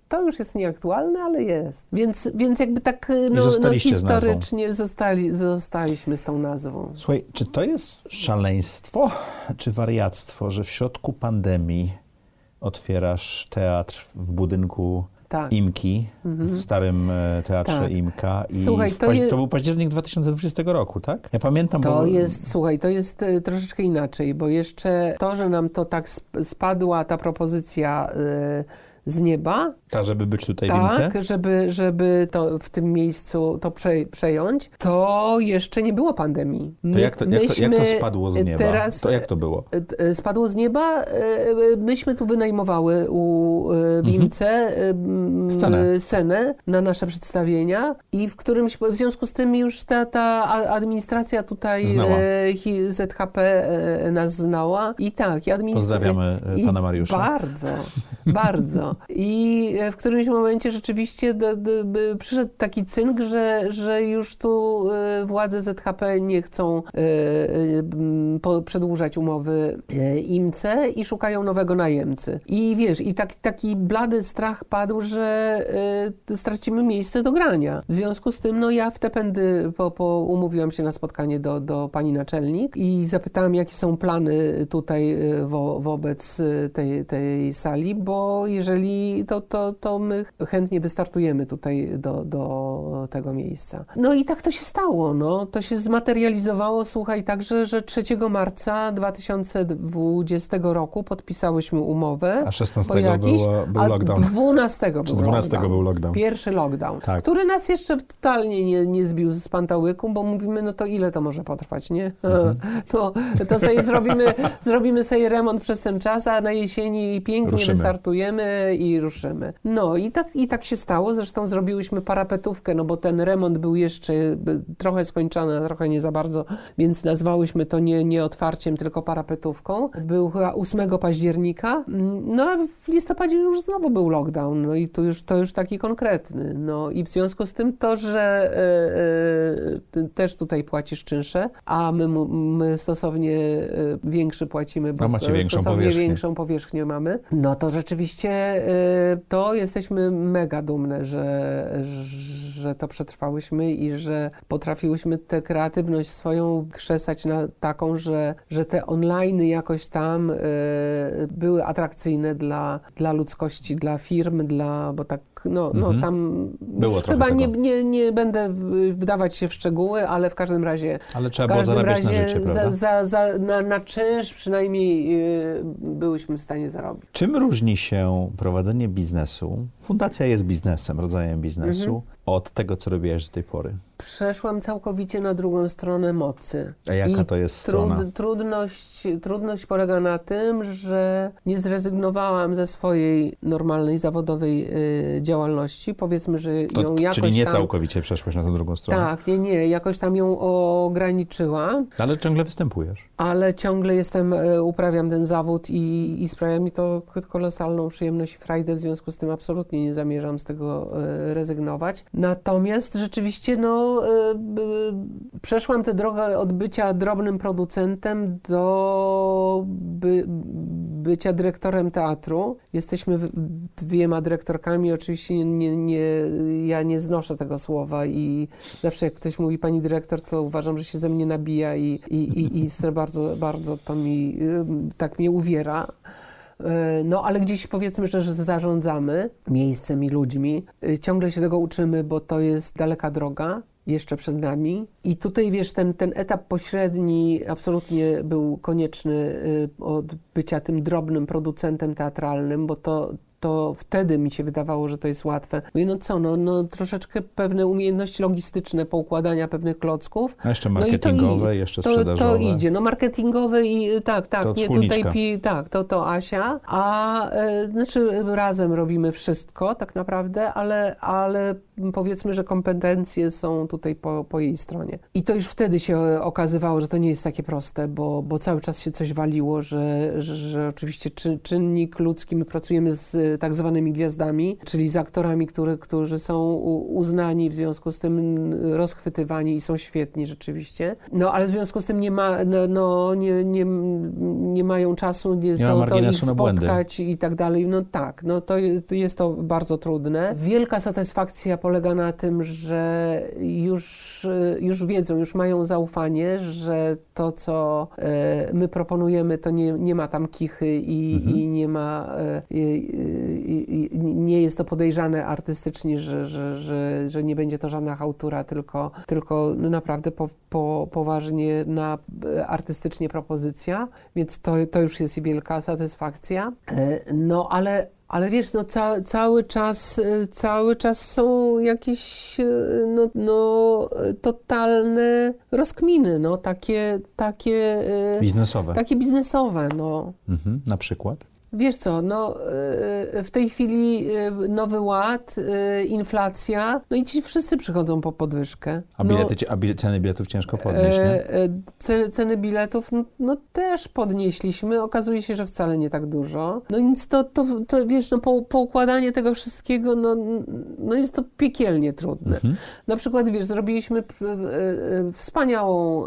to już jest nieaktualne, ale jest. Więc, więc jakby tak no, no, historycznie zostali, zostaliśmy z tą nazwą. Słuchaj, czy to jest szaleństwo, czy wariactwo, że w środku pandemii otwierasz teatr w budynku Tak. Imki, w starym e, teatrze Tak. Imka. I Słuchaj, to je- to był październik 2020 roku, tak? Ja pamiętam, To bo... jest, słuchaj, to jest e, troszeczkę inaczej, bo jeszcze to, że nam to tak sp- spadła ta propozycja e, z nieba, Ta, żeby być tutaj tak, Imce? żeby, żeby to w tym miejscu to prze, przejąć, to jeszcze nie było pandemii. To My- jak to, jak, to, jak to spadło z nieba? Teraz To jak to było? e, spadło z nieba. e, Myśmy tu wynajmowały u e, w Imce e, m, Mhm. Scenę. scenę na nasze przedstawienia i w którymś, w związku z tym już ta, ta administracja tutaj Znała. e, ZHP e, nas znała i tak, i administracja. Pozdrawiamy, e, pana Mariusza. Bardzo, bardzo. I w którymś momencie rzeczywiście przyszedł taki cynk, że, że już tu e, władze ZHP nie chcą e, e, przedłużać umowy IMCE i szukają nowego najemcy. I wiesz, i tak, taki blady strach padł, że stracimy miejsce do grania. W związku z tym, no ja w te pędy po, po umówiłam się na spotkanie do, do pani naczelnik i zapytałam, jakie są plany tutaj wo, wobec tej, tej sali, bo jeżeli to, to, to my chętnie wystartujemy tutaj do, do tego miejsca. No i tak to się stało, no. To się zmaterializowało, słuchaj, także, że 3 marca 2020 roku podpisałyśmy umowę. A 16 po jakiś, było- był a lockdown. 12 był 12 lockdown. był lockdown. Pierwszy lockdown, Tak. który nas jeszcze totalnie nie, nie zbił z pantałyku, bo mówimy, no to ile to może potrwać, nie? Mhm. To, to sobie zrobimy, zrobimy sobie remont przez ten czas, a na jesieni pięknie Ruszymy. wystartujemy i ruszymy. No i tak, i tak się stało, zresztą zrobiłyśmy parapetówkę, no bo ten remont był jeszcze trochę skończony, a trochę nie za bardzo, więc nazwałyśmy to nie, nie otwarciem, tylko parapetówką. Był chyba 8 października, no a w listopadzie już znowu był lockdown, no i tu już, to już taki konkretny. No i w związku z tym to, że e, ty też tutaj płacisz czynsze, a my, my stosownie e, większy płacimy, bo A macie sto- większą stosownie powierzchnię. większą powierzchnię mamy, no to rzeczywiście to jesteśmy mega dumne, że, że to przetrwałyśmy i że potrafiłyśmy tę kreatywność swoją krzesać na taką, że, że te online jakoś tam e, były atrakcyjne dla, dla ludzkości, dla firm, dla, bo tak, no, no Mhm. tam Było chyba nie, nie, nie będę wdawać się w szczegóły, ale w każdym razie Ale trzeba w było każdym na razie życie, za, za, za, na, na czynsz przynajmniej y, byłyśmy w stanie zarobić. Czym różni się prowadzenie biznesu? Fundacja jest biznesem, rodzajem biznesu, Mhm. Od tego, co robiłaś do tej pory. Przeszłam całkowicie na drugą stronę mocy. A jaka I to jest strona? Trud, trudność, trudność polega na tym, że nie zrezygnowałam ze swojej normalnej zawodowej y, działalności. Powiedzmy, że To, ją jakoś czyli nie tam... całkowicie przeszłaś na tę drugą stronę. Tak, nie, nie, jakoś tam ją ograniczyła, Ale ciągle występujesz. ale ciągle jestem, e, uprawiam ten zawód i, i sprawia mi to kolosalną przyjemność i frajdę, w związku z tym absolutnie nie zamierzam z tego e, rezygnować. Natomiast rzeczywiście, no, e, b- przeszłam tę drogę od bycia drobnym producentem do by, bycia dyrektorem teatru. Jesteśmy dwiema dyrektorkami, oczywiście nie, nie, ja nie znoszę tego słowa i zawsze jak ktoś mówi pani dyrektor, to uważam, że się ze mnie nabija i, i, i, i bardzo, bardzo to mi ym, tak mnie uwiera. E, No, ale gdzieś powiedzmy, że zarządzamy miejscem i ludźmi. Y, Ciągle się tego uczymy, bo to jest daleka droga jeszcze przed nami. I tutaj, wiesz, ten, ten etap pośredni absolutnie był konieczny y, od bycia tym drobnym producentem teatralnym, bo to, to wtedy mi się wydawało, że to jest łatwe. Mówię, no co, no, no troszeczkę pewne umiejętności logistyczne, poukładania pewnych klocków. A jeszcze No i to marketingowe, jeszcze to, sprzedażowe. to idzie, no marketingowe i y, tak, tak, To nie wspólniczka. tutaj pi, tak, to, to Asia, a e, znaczy razem robimy wszystko tak naprawdę, ale, ale powiedzmy, że kompetencje są tutaj po, po jej stronie. I to już wtedy się okazywało, że to nie jest takie proste, bo, bo cały czas się coś waliło, że, że, że oczywiście czy, czynnik ludzki, my pracujemy z tak zwanymi gwiazdami, czyli z aktorami, który, którzy są uznani, w związku z tym rozchwytywani i są świetni rzeczywiście. No ale w związku z tym nie ma, no, no nie, nie, nie mają czasu, nie, ma są to ich spotkać i tak dalej. No tak, no to jest, jest to bardzo trudne. Wielka satysfakcja polega na tym, że już, y, już wiedzą, już mają zaufanie, że to, co e, my proponujemy, to nie, nie ma tam kichy i, Mhm. i nie ma, i, i, i, nie jest to podejrzane artystycznie, że, że, że, że nie będzie to żadna chałtura, tylko, tylko naprawdę po, po, poważnie na artystycznie propozycja, więc to, to już jest wielka satysfakcja. No ale ale wiesz, no ca cały czas, e, cały czas są jakieś e, no, no, totalne rozkminy, no, takie, takie, biznesowe. takie biznesowe, no. Mhm, na przykład? Wiesz co, no e, w tej chwili e, nowy ład, e, inflacja, no i ci wszyscy przychodzą po podwyżkę. A, no, bilety, a ceny biletów ciężko podnieść, nie? Ceny, ceny biletów, no, no, też podnieśliśmy, okazuje się, że wcale nie tak dużo. No więc to, to, to wiesz, no po, poukładanie tego wszystkiego, no, no jest to piekielnie trudne. Mhm. Na przykład, wiesz, zrobiliśmy wspaniałą,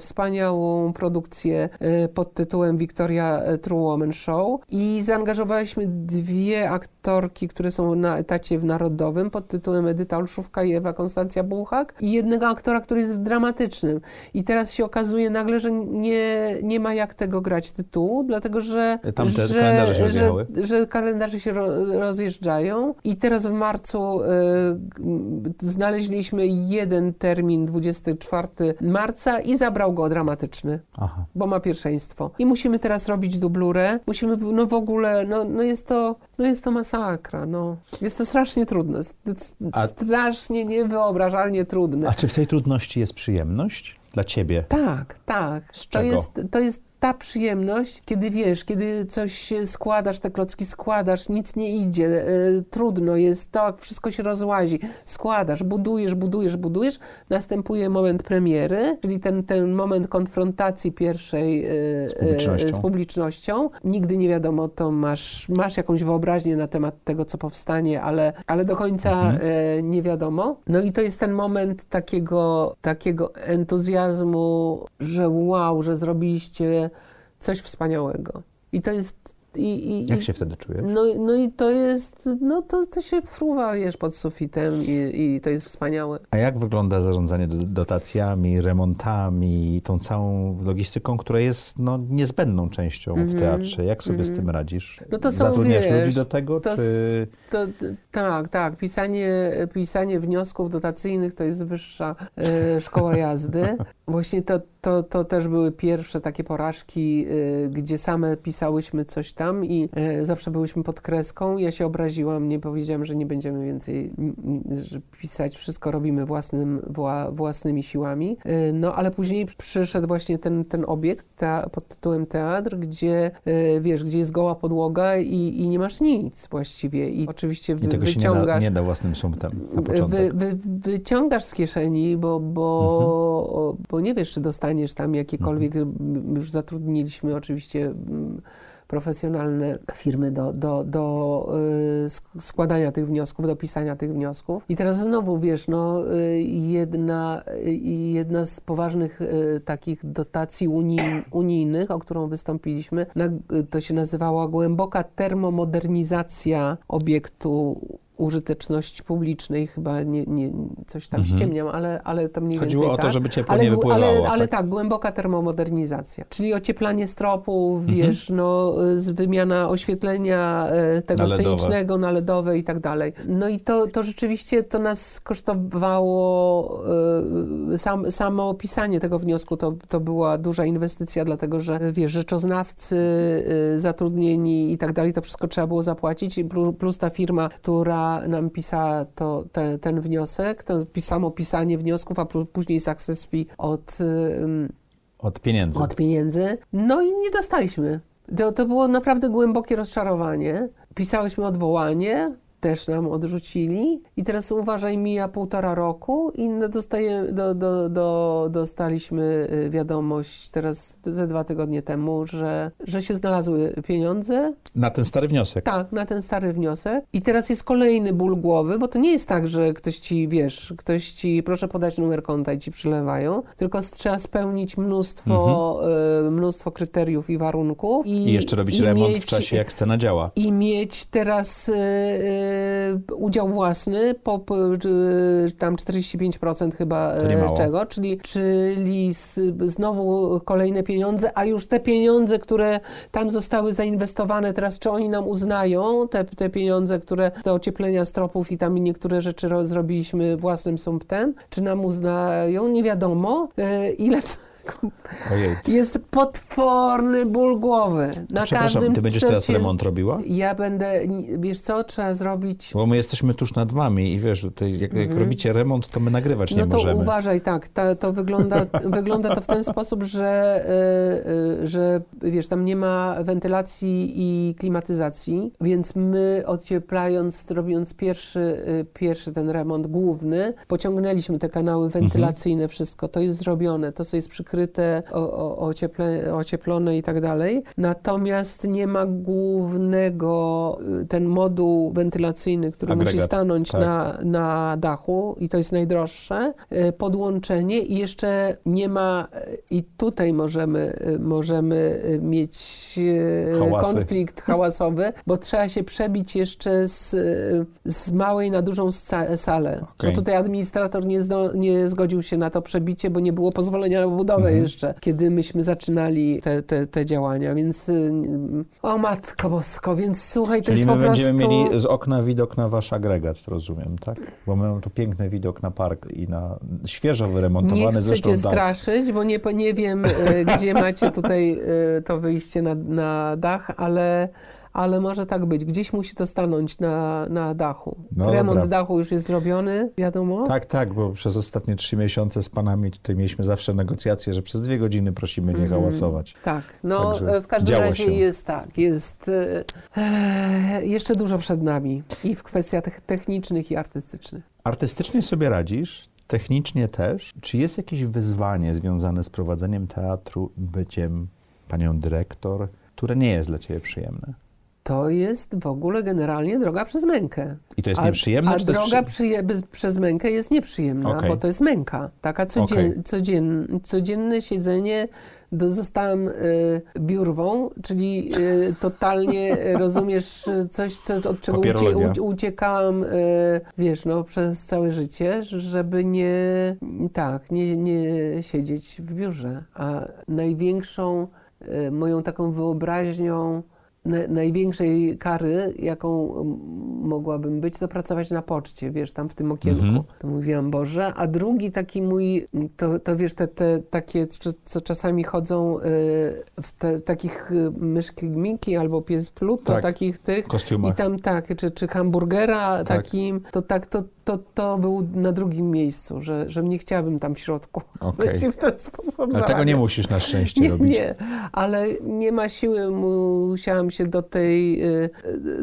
wspaniałą produkcję pod tytułem Victoria True Woman Show i zaangażowaliśmy dwie aktorki, które są na etacie w Narodowym pod tytułem Edyta Olszówka i Ewa Konstancja Buchak i jednego aktora, który jest w dramatycznym. I teraz się okazuje nagle, że nie, nie ma jak tego grać tytułu, dlatego że, że, kalendarze się że, że kalendarze się ro, rozjeżdżają i teraz w marcu y, znaleźliśmy jeden termin, 24 marca i zabrał go dramatyczny, Aha. bo ma pierwszeństwo. I musimy teraz robić dublurę, musimy no, no w ogóle, no, no, jest, to, no jest to masakra, no. Jest to strasznie trudne, A... strasznie niewyobrażalnie trudne. A czy w tej trudności jest przyjemność dla ciebie? Tak, tak. Z to czego? jest, to jest ta przyjemność, kiedy wiesz, kiedy coś składasz, te klocki składasz, nic nie idzie, y, trudno jest, to wszystko się rozłazi, składasz, budujesz, budujesz, budujesz, następuje moment premiery, czyli ten, ten moment konfrontacji pierwszej y, z publicznością. z publicznością. Nigdy nie wiadomo, to masz, masz jakąś wyobraźnię na temat tego, co powstanie, ale, ale do końca mhm. nie wiadomo. No i to jest ten moment takiego, takiego entuzjazmu, że wow, że zrobiliście coś wspaniałego. I to jest i, i, Jak się wtedy czujesz? No, no i to jest, no to, to się fruwa, wiesz, pod sufitem i, i to jest wspaniałe. A jak wygląda zarządzanie dotacjami, remontami, tą całą logistyką, która jest no, niezbędną częścią mm -hmm. w mhm. teatrze? Jak sobie mm -hmm. z mhm. tym radzisz? No to są, Zatrudniasz wiesz, ludzi do tego, to, czy... To, tak, tak. Pisanie, pisanie wniosków dotacyjnych to jest wyższa e, szkoła jazdy. Właśnie to, to, to też były pierwsze takie porażki, e, gdzie same pisałyśmy coś tam i e, zawsze byłyśmy pod kreską. Ja się obraziłam, nie powiedziałam, że nie będziemy więcej pisać, wszystko robimy własnym, wła, własnymi siłami. E, no ale później przyszedł właśnie ten, ten obiekt ta, pod tytułem teatr, gdzie wiesz, gdzie jest goła podłoga i, i nie masz nic właściwie. I oczywiście wy, I tego wyciągasz. Się nie, da, nie da własnym sumptem na początek. Wy, wy, wyciągasz z kieszeni, bo, bo, mhm. bo nie wiesz, czy dostaniesz tam jakiekolwiek. Mhm. Już zatrudniliśmy oczywiście profesjonalne firmy do, do, do y, składania tych wniosków, do pisania tych wniosków. I teraz znowu, wiesz, no, y, jedna, y, jedna z poważnych takich dotacji unijnych, o którą wystąpiliśmy, to się nazywała głęboka termomodernizacja obiektu użyteczności publicznej, chyba nie, nie, coś tam mhm. ściemniam, ale, ale to mniej Chodziło więcej o to, tak. żeby ciepło ale, nie wypływało. Ale, ale tak? tak, głęboka termomodernizacja, czyli ocieplanie stropów, mhm. wiesz, no, wymiana oświetlenia e, tego na scenicznego na LEDowe i tak dalej. No i to, to rzeczywiście to nas kosztowało, e, sam, samo opisanie tego wniosku to, to była duża inwestycja, dlatego że, wiesz, rzeczoznawcy e, zatrudnieni i tak dalej, to wszystko trzeba było zapłacić, plus ta firma, która nam pisała to, te, ten wniosek, to samo pisanie wniosków, a później success fee od, od pieniędzy. Od pieniędzy. No i nie dostaliśmy. To, to było naprawdę głębokie rozczarowanie. Pisałyśmy odwołanie, też nam odrzucili. I teraz uważaj, mija półtora roku i no dostaje, do, do, do, dostaliśmy y, wiadomość teraz ze dwa tygodnie temu, że, że się znalazły pieniądze. Na ten stary wniosek? Tak, na ten stary wniosek. I teraz jest kolejny ból głowy, bo to nie jest tak, że ktoś ci, wiesz, ktoś ci, proszę podać numer konta i ci przylewają, tylko trzeba spełnić mnóstwo, mhm. y, mnóstwo kryteriów i warunków. I, I jeszcze robić i remont mieć, w czasie, jak scena działa. I mieć teraz y, Y, udział własny, po, tam 45% chyba e, czego, czyli, czyli znowu kolejne pieniądze, a już te pieniądze, które tam zostały zainwestowane, teraz czy oni nam uznają te, te pieniądze, które do ocieplenia stropów i tam niektóre rzeczy zrobiliśmy własnym sumptem, czy nam uznają, nie wiadomo, ile Ojej. Jest potworny ból głowy. Na Przepraszam, każdym ty będziesz teraz remont robiła? Ja będę, wiesz co, trzeba zrobić Bo my jesteśmy tuż nad wami i wiesz, tutaj jak, jak robicie remont, to my nagrywać nie Mhm. No to możemy. uważaj, tak, to, to wygląda, wygląda to w ten sposób, że, y, y, że wiesz, tam nie ma wentylacji i klimatyzacji, więc my ocieplając, robiąc pierwszy, y, pierwszy ten remont główny, pociągnęliśmy te kanały wentylacyjne, wszystko, to jest zrobione, to co jest przykryte, ocieple, ocieplone i tak dalej. Natomiast nie ma głównego, y, ten moduł wentylacyjny, który musi Agregat, stanąć tak. na, na dachu i to jest najdroższe, y, podłączenie i jeszcze nie ma, y, i tutaj możemy, możemy mieć Hałasy. konflikt hałasowy, bo trzeba się przebić jeszcze z, z małej na dużą salę. Okej. Bo tutaj administrator nie, zdo, nie zgodził się na to przebicie, bo nie było pozwolenia na budowę Mhm. jeszcze, kiedy myśmy zaczynali te, te, te działania, więc y, o matko bosko, więc słuchaj, to Czyli jest my po prostu... będziemy mieli z okna widok na wasz agregat, rozumiem, tak? Bo my mamy tu piękny widok na park i na świeżo Nie wyremontowany chcę zresztą cię dach. straszyć, bo nie, nie wiem, y, gdzie macie tutaj y, to wyjście na, na dach, ale, ale może tak być. Gdzieś musi to stanąć na, na dachu. No Remont dobra. dachu już jest zrobiony, wiadomo. Tak, tak, bo przez ostatnie trzy miesiące z panami tutaj mieliśmy zawsze negocjacje, że przez dwie godziny prosimy nie hałasować. Tak, no Także e, w każdym razie się. jest tak, jest e, e, jeszcze dużo przed nami i w kwestiach tech- technicznych i artystycznych. Artystycznie sobie radzisz, technicznie też. Czy jest jakieś wyzwanie związane z prowadzeniem teatru, byciem panią dyrektor, które nie jest dla ciebie przyjemne? To jest w ogóle generalnie droga przez mękę. I to jest A- nieprzyjemne? A przy- droga bez, przez mękę jest nieprzyjemna, Okej. bo to jest męka. Taka codzien, Okej. codzien, codzienne siedzenie. Do, zostałam y, biurwą, czyli y, totalnie rozumiesz y, coś, co, od czego ucie, uciekałam, y, wiesz, no, przez całe życie, żeby nie, tak, nie, nie siedzieć w biurze. A największą y, moją taką wyobraźnią największej kary, jaką mogłabym być, to pracować na poczcie, wiesz, tam w tym okienku. Mhm. To mówiłam, Boże. A drugi taki mój, to, to wiesz, te, te takie, co- czasami chodzą y, w te, takich y, myszki Miki albo pies Pluto, Tak. takich tych. I kostiumach? tam tak, czy, czy hamburgera Tak. takim, to tak, to, to, to był na drugim miejscu, że, że nie chciałabym tam w środku się w ten sposób Ale tego nie musisz na szczęście Nie, robić. nie, ale nie ma siły, musiałam się do tej, y,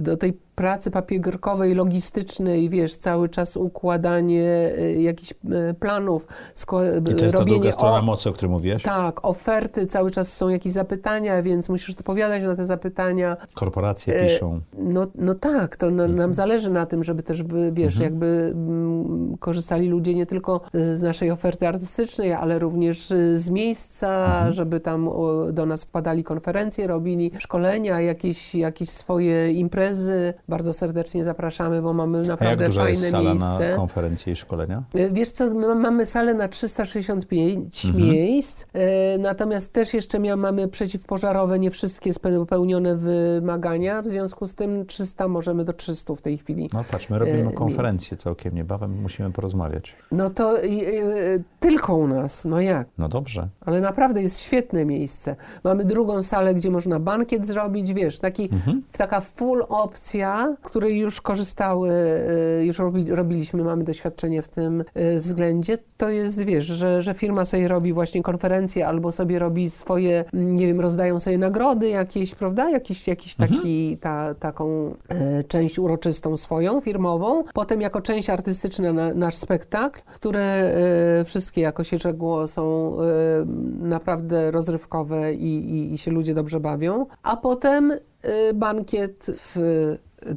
do tej pracy papierkowej, logistycznej, wiesz, cały czas układanie y, jakichś y, planów, skła- I to jest ta robienie druga strona o- mocy, o której mówisz? tak, oferty, cały czas są jakieś zapytania, więc musisz odpowiadać na te zapytania. Korporacje E, piszą. No, no tak, to na, nam zależy na tym, żeby też, wiesz, jakby mm, korzystali ludzie nie tylko y, z naszej oferty artystycznej, ale również y, z miejsca, żeby tam o, do nas wpadali konferencje, robili szkolenia, jakieś, jakieś swoje imprezy. Bardzo serdecznie zapraszamy, bo mamy A jak naprawdę fajne jest sala miejsce. na konferencje i szkolenia? E, Wiesz co, my mamy salę na 365 Mhm. miejsc, e, natomiast też jeszcze mamy przeciwpożarowe, nie wszystkie spełnione wymagania, w związku z tym 300 możemy do 300 w tej chwili. No patrz, my robimy E, konferencję całkiem niebawem, musimy porozmawiać. No to tylko u nas, no jak? No dobrze. Ale naprawdę jest świetne miejsce. Mamy drugą salę, gdzie można bankiet zrobić, wiesz, taki, Mhm. taka full opcja, której już korzystały, y, już robi, robiliśmy, mamy doświadczenie w tym y, względzie. To jest, wiesz, że, że firma sobie robi właśnie konferencje albo sobie robi swoje, mm, nie wiem, rozdają sobie nagrody jakieś, prawda? Jakiś, jakiś taki, ta, taką e, część uroczystą swoją, firmową. Potem jako część artystyczna na, nasz spektakl, które e, wszystkie jako się czegło są e, naprawdę rozrywkowe i, i, i się ludzie dobrze bawią. A potem bankiet w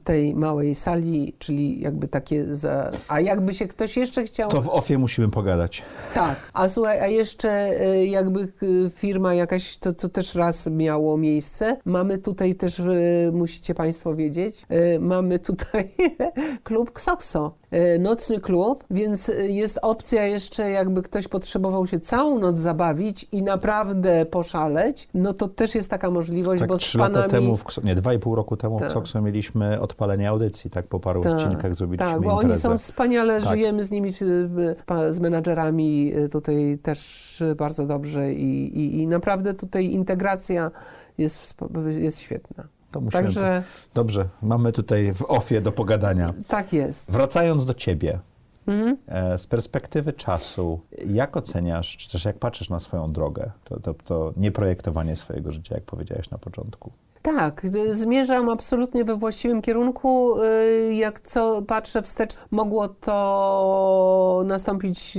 tej małej sali, czyli jakby takie za... A jakby się ktoś jeszcze chciał... To w ofie musimy pogadać. Tak, a słuchaj, a jeszcze e, jakby firma jakaś, to co też raz miało miejsce, mamy tutaj też, e, musicie Państwo wiedzieć, e, mamy tutaj klub Ksokso, e, nocny klub, więc jest opcja jeszcze, jakby ktoś potrzebował się całą noc zabawić i naprawdę poszaleć, no to też jest taka możliwość, Tak bo z trzy panami... lata temu, w, nie, dwa i pół roku temu Tak. w Coxo mieliśmy odpalenie audycji, tak po paru Tak, odcinkach zrobiliśmy Tak, bo oni imprezę. są wspaniale, Tak. żyjemy z nimi, z, menadżerami y, tutaj też bardzo dobrze i, i, i naprawdę tutaj integracja jest, jest świetna. To musimy Także Dobrze, mamy tutaj w ofie do pogadania. tak jest. Wracając do ciebie, Mhm. e, z perspektywy czasu, jak oceniasz, czy też jak patrzysz na swoją drogę, to, to, to nieprojektowanie swojego życia, jak powiedziałeś na początku? Tak, zmierzam absolutnie we właściwym kierunku. Y, Jak co patrzę wstecz, mogło to nastąpić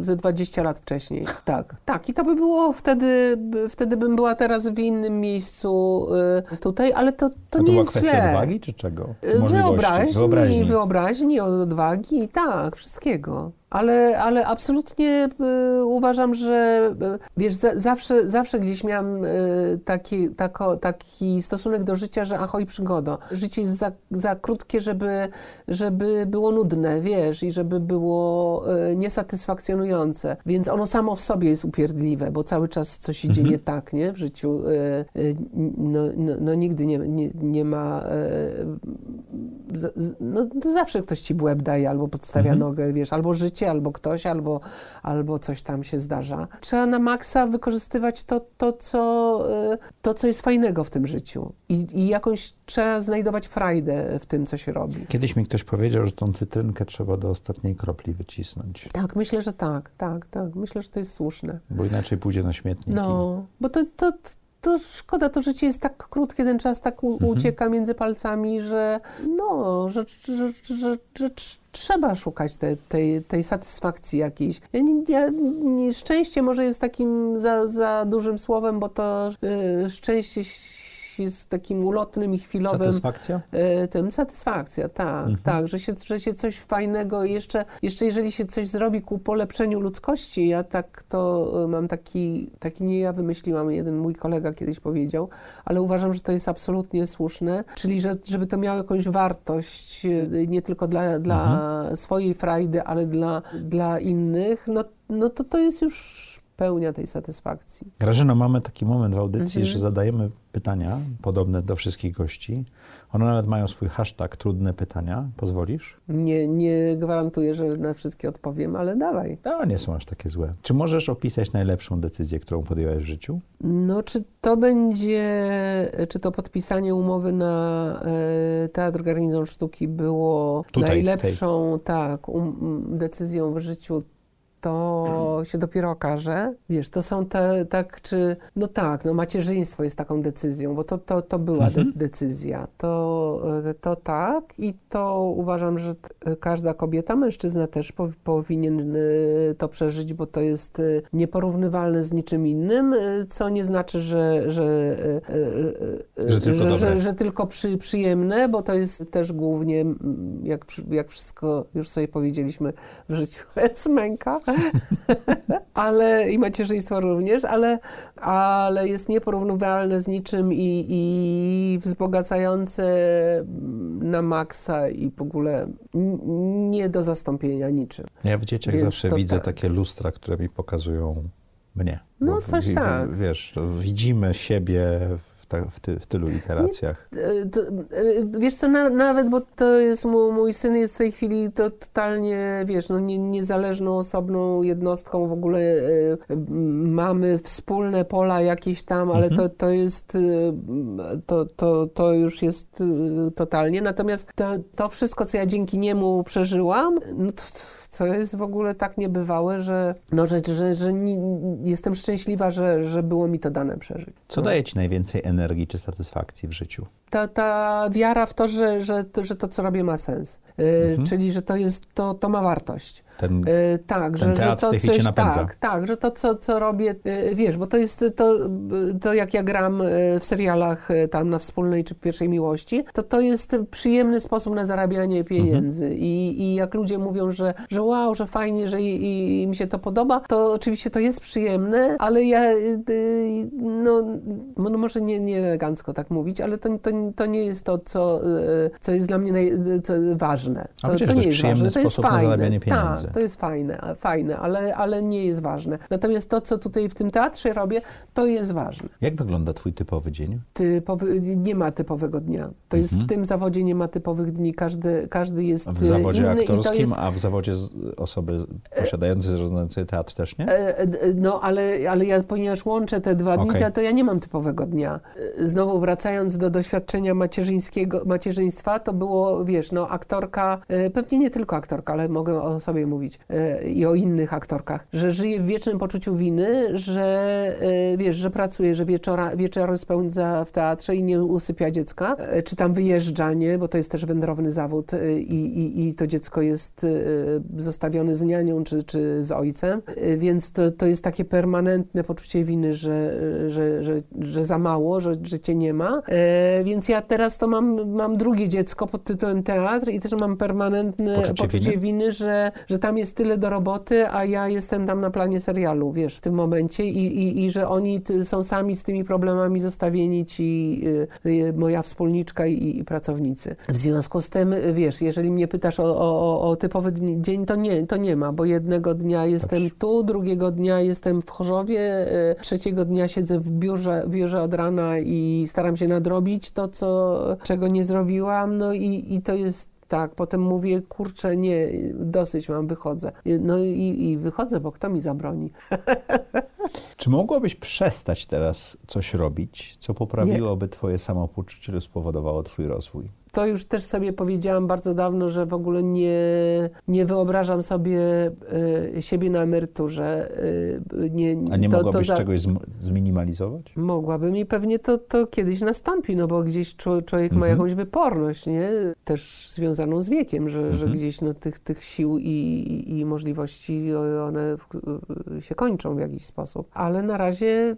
ze 20 lat wcześniej. Tak, tak. I to by było wtedy, wtedy bym była teraz w innym miejscu y, tutaj, ale to, to to nie jest źle. odwagi, czy czego? Y, Wyobraźni, wyobraźni. wyobraźni, odwagi, tak, wszystkiego. Ale, ale absolutnie y, uważam, że y, wiesz, za, zawsze, zawsze gdzieś miałam y, taki, tako, taki stosunek do życia, że ahoj przygoda. Życie jest za, za krótkie, żeby, żeby było nudne, wiesz, i żeby było y, niesatysfakcjonujące. Więc ono samo w sobie jest upierdliwe, bo cały czas coś idzie Mhm. nie tak, nie, w życiu. Y, y, no, no, no nigdy nie, nie, nie ma z, no, zawsze ktoś ci w łeb daje, albo podstawia Mhm. nogę, wiesz, albo życie, albo ktoś, albo, albo coś tam się zdarza. Trzeba na maksa wykorzystywać to, to, co, y, to co jest fajnego w tym życiu. I, I jakąś trzeba znajdować frajdę w tym, co się robi. Kiedyś mi ktoś powiedział, że tą cytrynkę trzeba do ostatniej kropli wycisnąć, Tak, myślę, że tak, tak, tak. Myślę, że to jest słuszne. bo inaczej pójdzie na śmietnik. No, bo to, to, to szkoda, to życie jest tak krótkie, ten czas tak u, Mhm. ucieka między palcami, że no, że, że, że, że, że tr- trzeba szukać te, tej, tej satysfakcji jakiejś. Ja ja, szczęście może jest takim za, za dużym słowem, bo to y, szczęście jest takim ulotnym i chwilowym Satysfakcja? e, tym satysfakcja, tak, Mhm. tak, że się, że się coś fajnego jeszcze, jeszcze jeżeli się coś zrobi ku polepszeniu ludzkości, ja tak to e, mam taki, taki nie ja wymyśliłam, jeden mój kolega kiedyś powiedział, ale uważam, że to jest absolutnie słuszne, czyli że, żeby to miało jakąś wartość, e, nie tylko dla, dla swojej frajdy, ale dla, dla innych, no, no to to jest już pełnia tej satysfakcji. Grażyno, mamy taki moment w audycji, Mhm. że zadajemy pytania podobne do wszystkich gości. One nawet mają swój hashtag trudne pytania. Pozwolisz? Nie, nie gwarantuję, że na wszystkie odpowiem, ale dawaj. No, nie są aż takie złe. Czy możesz opisać najlepszą decyzję, którą podjęłaś w życiu? No, czy to będzie, czy to podpisanie umowy na e, Teatr Garnizon Sztuki było Tutaj, najlepszą, tak, um, decyzją w życiu, to się dopiero okaże. Wiesz, to są te, tak, czy, no tak, no macierzyństwo jest taką decyzją, bo to, to, to była de- decyzja. To, e, to tak i to uważam, że t- każda kobieta, mężczyzna też po, powinien e, to przeżyć, bo to jest e, nieporównywalne z niczym innym, e, co nie znaczy, że, że, e, e, e, Że tylko że, że, że tylko przy, przyjemne, bo to jest też głównie, jak, jak wszystko już sobie powiedzieliśmy, w życiu jest męka, ale i macierzyństwo również, ale, ale jest nieporównywalne z niczym i, i wzbogacające na maksa i w ogóle nie do zastąpienia niczym. Ja w dzieciach Więc zawsze widzę tak. takie lustra, które mi pokazują mnie. No, Bo coś w- tak. Wiesz, widzimy siebie w, ta, w, ty, w tylu iteracjach. E, to, e, Wiesz co, na, nawet, bo to jest mój, mój syn jest w tej chwili to totalnie, wiesz, no nie, niezależną, osobną jednostką, w ogóle e, mamy wspólne pola jakieś tam, ale to, to jest, to, to, to już jest totalnie, natomiast to, to wszystko, co ja dzięki niemu przeżyłam, no to, to jest w ogóle tak niebywałe, że, no, że, że, że ni, jestem szczęśliwa, że, że było mi to dane przeżyć. Co no. daje ci najwięcej energii czy satysfakcji w życiu? Ta, ta wiara w to, że, że, że to, co robię, ma sens. Y, Czyli, że to jest, to, to ma wartość. Ten, Y, tak, że, że w to coś, tak, tak, że to, co, co robię, y, wiesz, bo to jest to, to, jak ja gram w serialach tam na Wspólnej czy w Pierwszej Miłości, to to jest przyjemny sposób na zarabianie pieniędzy I, i jak ludzie mówią, że, że wow, że fajnie, że i, i, im się to podoba, to oczywiście to jest przyjemne, ale ja, no, no może nie, nie elegancko tak mówić, ale to, to to nie jest to, co, y, co jest dla mnie naj, co ważne. To, to nie jest ważne. To jest fajne. Tak, to jest fajne, fajne ale, ale nie jest ważne. Natomiast to, co tutaj w tym teatrze robię, to jest ważne. Jak wygląda twój typowy dzień? Typowy, nie ma typowego dnia. To jest w tym zawodzie nie ma typowych dni. Każdy, każdy jest Mhm. W zawodzie inny i to aktorskim, jest a w zawodzie osoby posiadającej zarządzającej teatr też nie? E, e, No, ale, ale ja, ponieważ łączę te dwa dni, Okej. to, to ja nie mam typowego dnia. Znowu wracając do doświadczenia macierzyńskiego, macierzyństwa, to było, wiesz, no aktorka, e, pewnie nie tylko aktorka, ale mogę o sobie mówić e, i o innych aktorkach, że żyje w wiecznym poczuciu winy, że e, wiesz, że pracuje, że wieczora, wieczory spędza w teatrze i nie usypia dziecka, czy tam wyjeżdża, nie, bo to jest też wędrowny zawód i, i, i to dziecko jest zostawione z nianią czy, czy z ojcem, więc to, to jest takie permanentne poczucie winy, że, że, że, że za mało, że, że cię nie ma. E, więc ja teraz to mam, mam drugie dziecko pod tytułem teatr i też mam permanentne Poczucie poczucie, winy? winy, że, że tam jest tyle do roboty, a ja jestem tam na planie serialu, wiesz, w tym momencie i, i, i że oni są sami z tymi problemami zostawieni ci, y, y, moja wspólniczka i, i pracownicy. W związku z tym, y, wiesz, jeżeli mnie pytasz o, o, o- typowy dzień, to nie, to nie ma, bo jednego dnia jestem tu, drugiego dnia jestem w Chorzowie, y, trzeciego dnia siedzę w biurze, w biurze od rana i staram się nadrobić to, co, czego nie zrobiłam, no i, i to jest tak, potem mówię, kurczę, nie, dosyć mam, wychodzę. No i, i wychodzę, bo kto mi zabroni? Czy mogłabyś przestać teraz coś robić, co poprawiłoby twoje samopoczucie lub spowodowało twój rozwój? To już też sobie powiedziałam bardzo dawno, że w ogóle nie, nie wyobrażam sobie y, siebie na emeryturze. Y, nie, A nie to, mogłabyś to za- czegoś zm- zminimalizować? Mogłabym i pewnie to, to kiedyś nastąpi, no bo gdzieś czło- człowiek ma Mhm. jakąś wyporność, nie? Też związaną z wiekiem, że, że Mhm. gdzieś no, tych, tych sił i, i, i możliwości one w, się kończą w jakiś sposób. Ale na razie,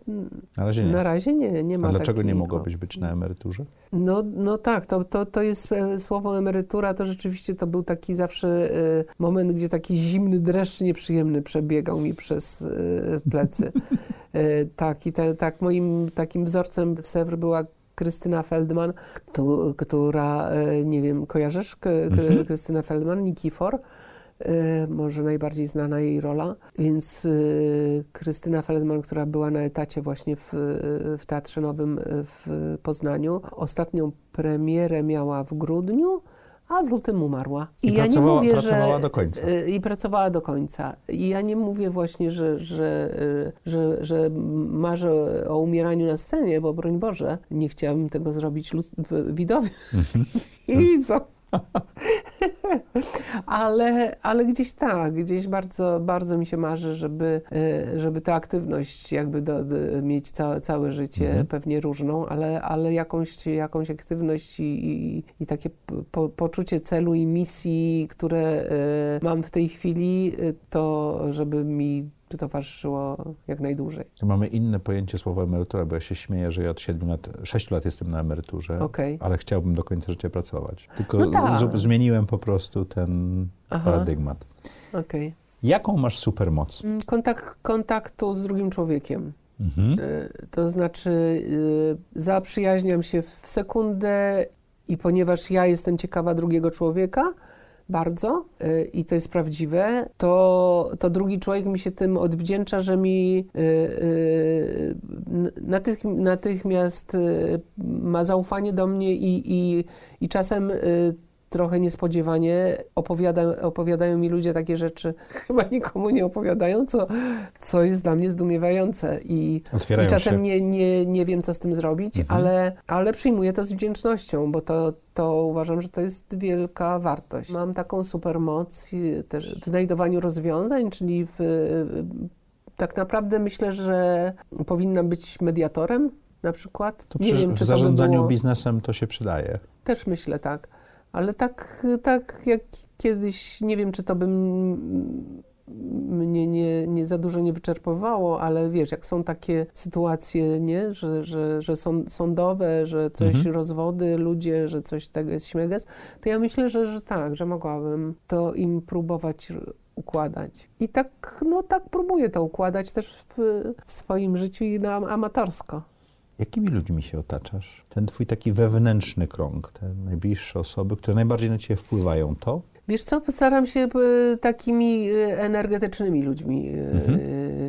Na razie nie. na razie nie, nie ma A dlaczego nie mogłabyś być na emeryturze? No, no tak, to, to, to jest e, słowo emerytura, to rzeczywiście to był taki zawsze e, moment, gdzie taki zimny dreszcz nieprzyjemny przebiegał mi przez e, plecy. Tak, i te, tak moim takim wzorcem w Sewr była Krystyna Feldman, któ- która, nie wiem, kojarzysz K- Mhm. Krystynę Feldman, Nikifor? E, może najbardziej znana jej rola. Więc e, Krystyna Feldman, która była na etacie właśnie w, w Teatrze Nowym w Poznaniu, ostatnią premierę miała w grudniu, a w lutym umarła. I ja nie pracowała- mówię, pracowała że, do końca. e, I pracowała do końca. I ja nie mówię właśnie, że, że, że, że marzę o umieraniu na scenie, bo broń Boże, nie chciałabym tego zrobić lud- w- widowi. I co? ale, ale gdzieś tak, gdzieś bardzo, bardzo mi się marzy, żeby, e, żeby tę aktywność jakby do, do, mieć całe, całe życie, Mhm. pewnie różną, ale, ale jakąś, jakąś aktywność i, i, i takie po, poczucie celu i misji, które e, mam w tej chwili, e, to żeby mi towarzyszyło jak najdłużej. Mamy inne pojęcie słowa emerytura, bo ja się śmieję, że ja od 7 lat, 6 lat jestem na emeryturze, Okej. ale chciałbym do końca życia pracować. Tylko No tak. zmieniłem po prostu ten Aha. paradygmat. Okej. Jaką masz supermoc? Mm, Kontakt, kontaktu z drugim człowiekiem. Mhm. Y, To znaczy, y, zaprzyjaźniam się w sekundę i ponieważ ja jestem ciekawa drugiego człowieka, bardzo y, i to jest prawdziwe, to, to drugi człowiek mi się tym odwdzięcza, że mi y, y, natych, natychmiast ma zaufanie do mnie i, i, i czasem trochę niespodziewanie opowiada, opowiadają mi ludzie takie rzeczy, chyba nikomu nie opowiadają, co, co jest dla mnie zdumiewające i, i czasem się. nie, nie, nie wiem, co z tym zrobić, Mhm. ale, ale przyjmuję to z wdzięcznością, bo to, to uważam, że to jest wielka wartość. Mam taką supermoc i też w znajdowaniu rozwiązań, czyli w, tak naprawdę myślę, że powinnam być mediatorem na przykład. To nie przy, wiem, w czy to by zarządzaniu było... biznesem to się przydaje. Też myślę tak. Ale tak, tak jak kiedyś, nie wiem, czy to by mnie nie, nie za dużo nie wyczerpywało, ale wiesz, jak są takie sytuacje, nie, że, że, że są sądowe, że coś, Mhm. rozwody, ludzie, że coś tego jest śmiges, to ja myślę, że, że tak, że mogłabym to im próbować układać. I tak, no tak próbuję to układać też w, w swoim życiu i na amatorsko. Jakimi ludźmi się otaczasz? Ten twój taki wewnętrzny krąg, te najbliższe osoby, które najbardziej na ciebie wpływają, to? Wiesz co, staram się e, takimi e, energetycznymi ludźmi e, Mhm.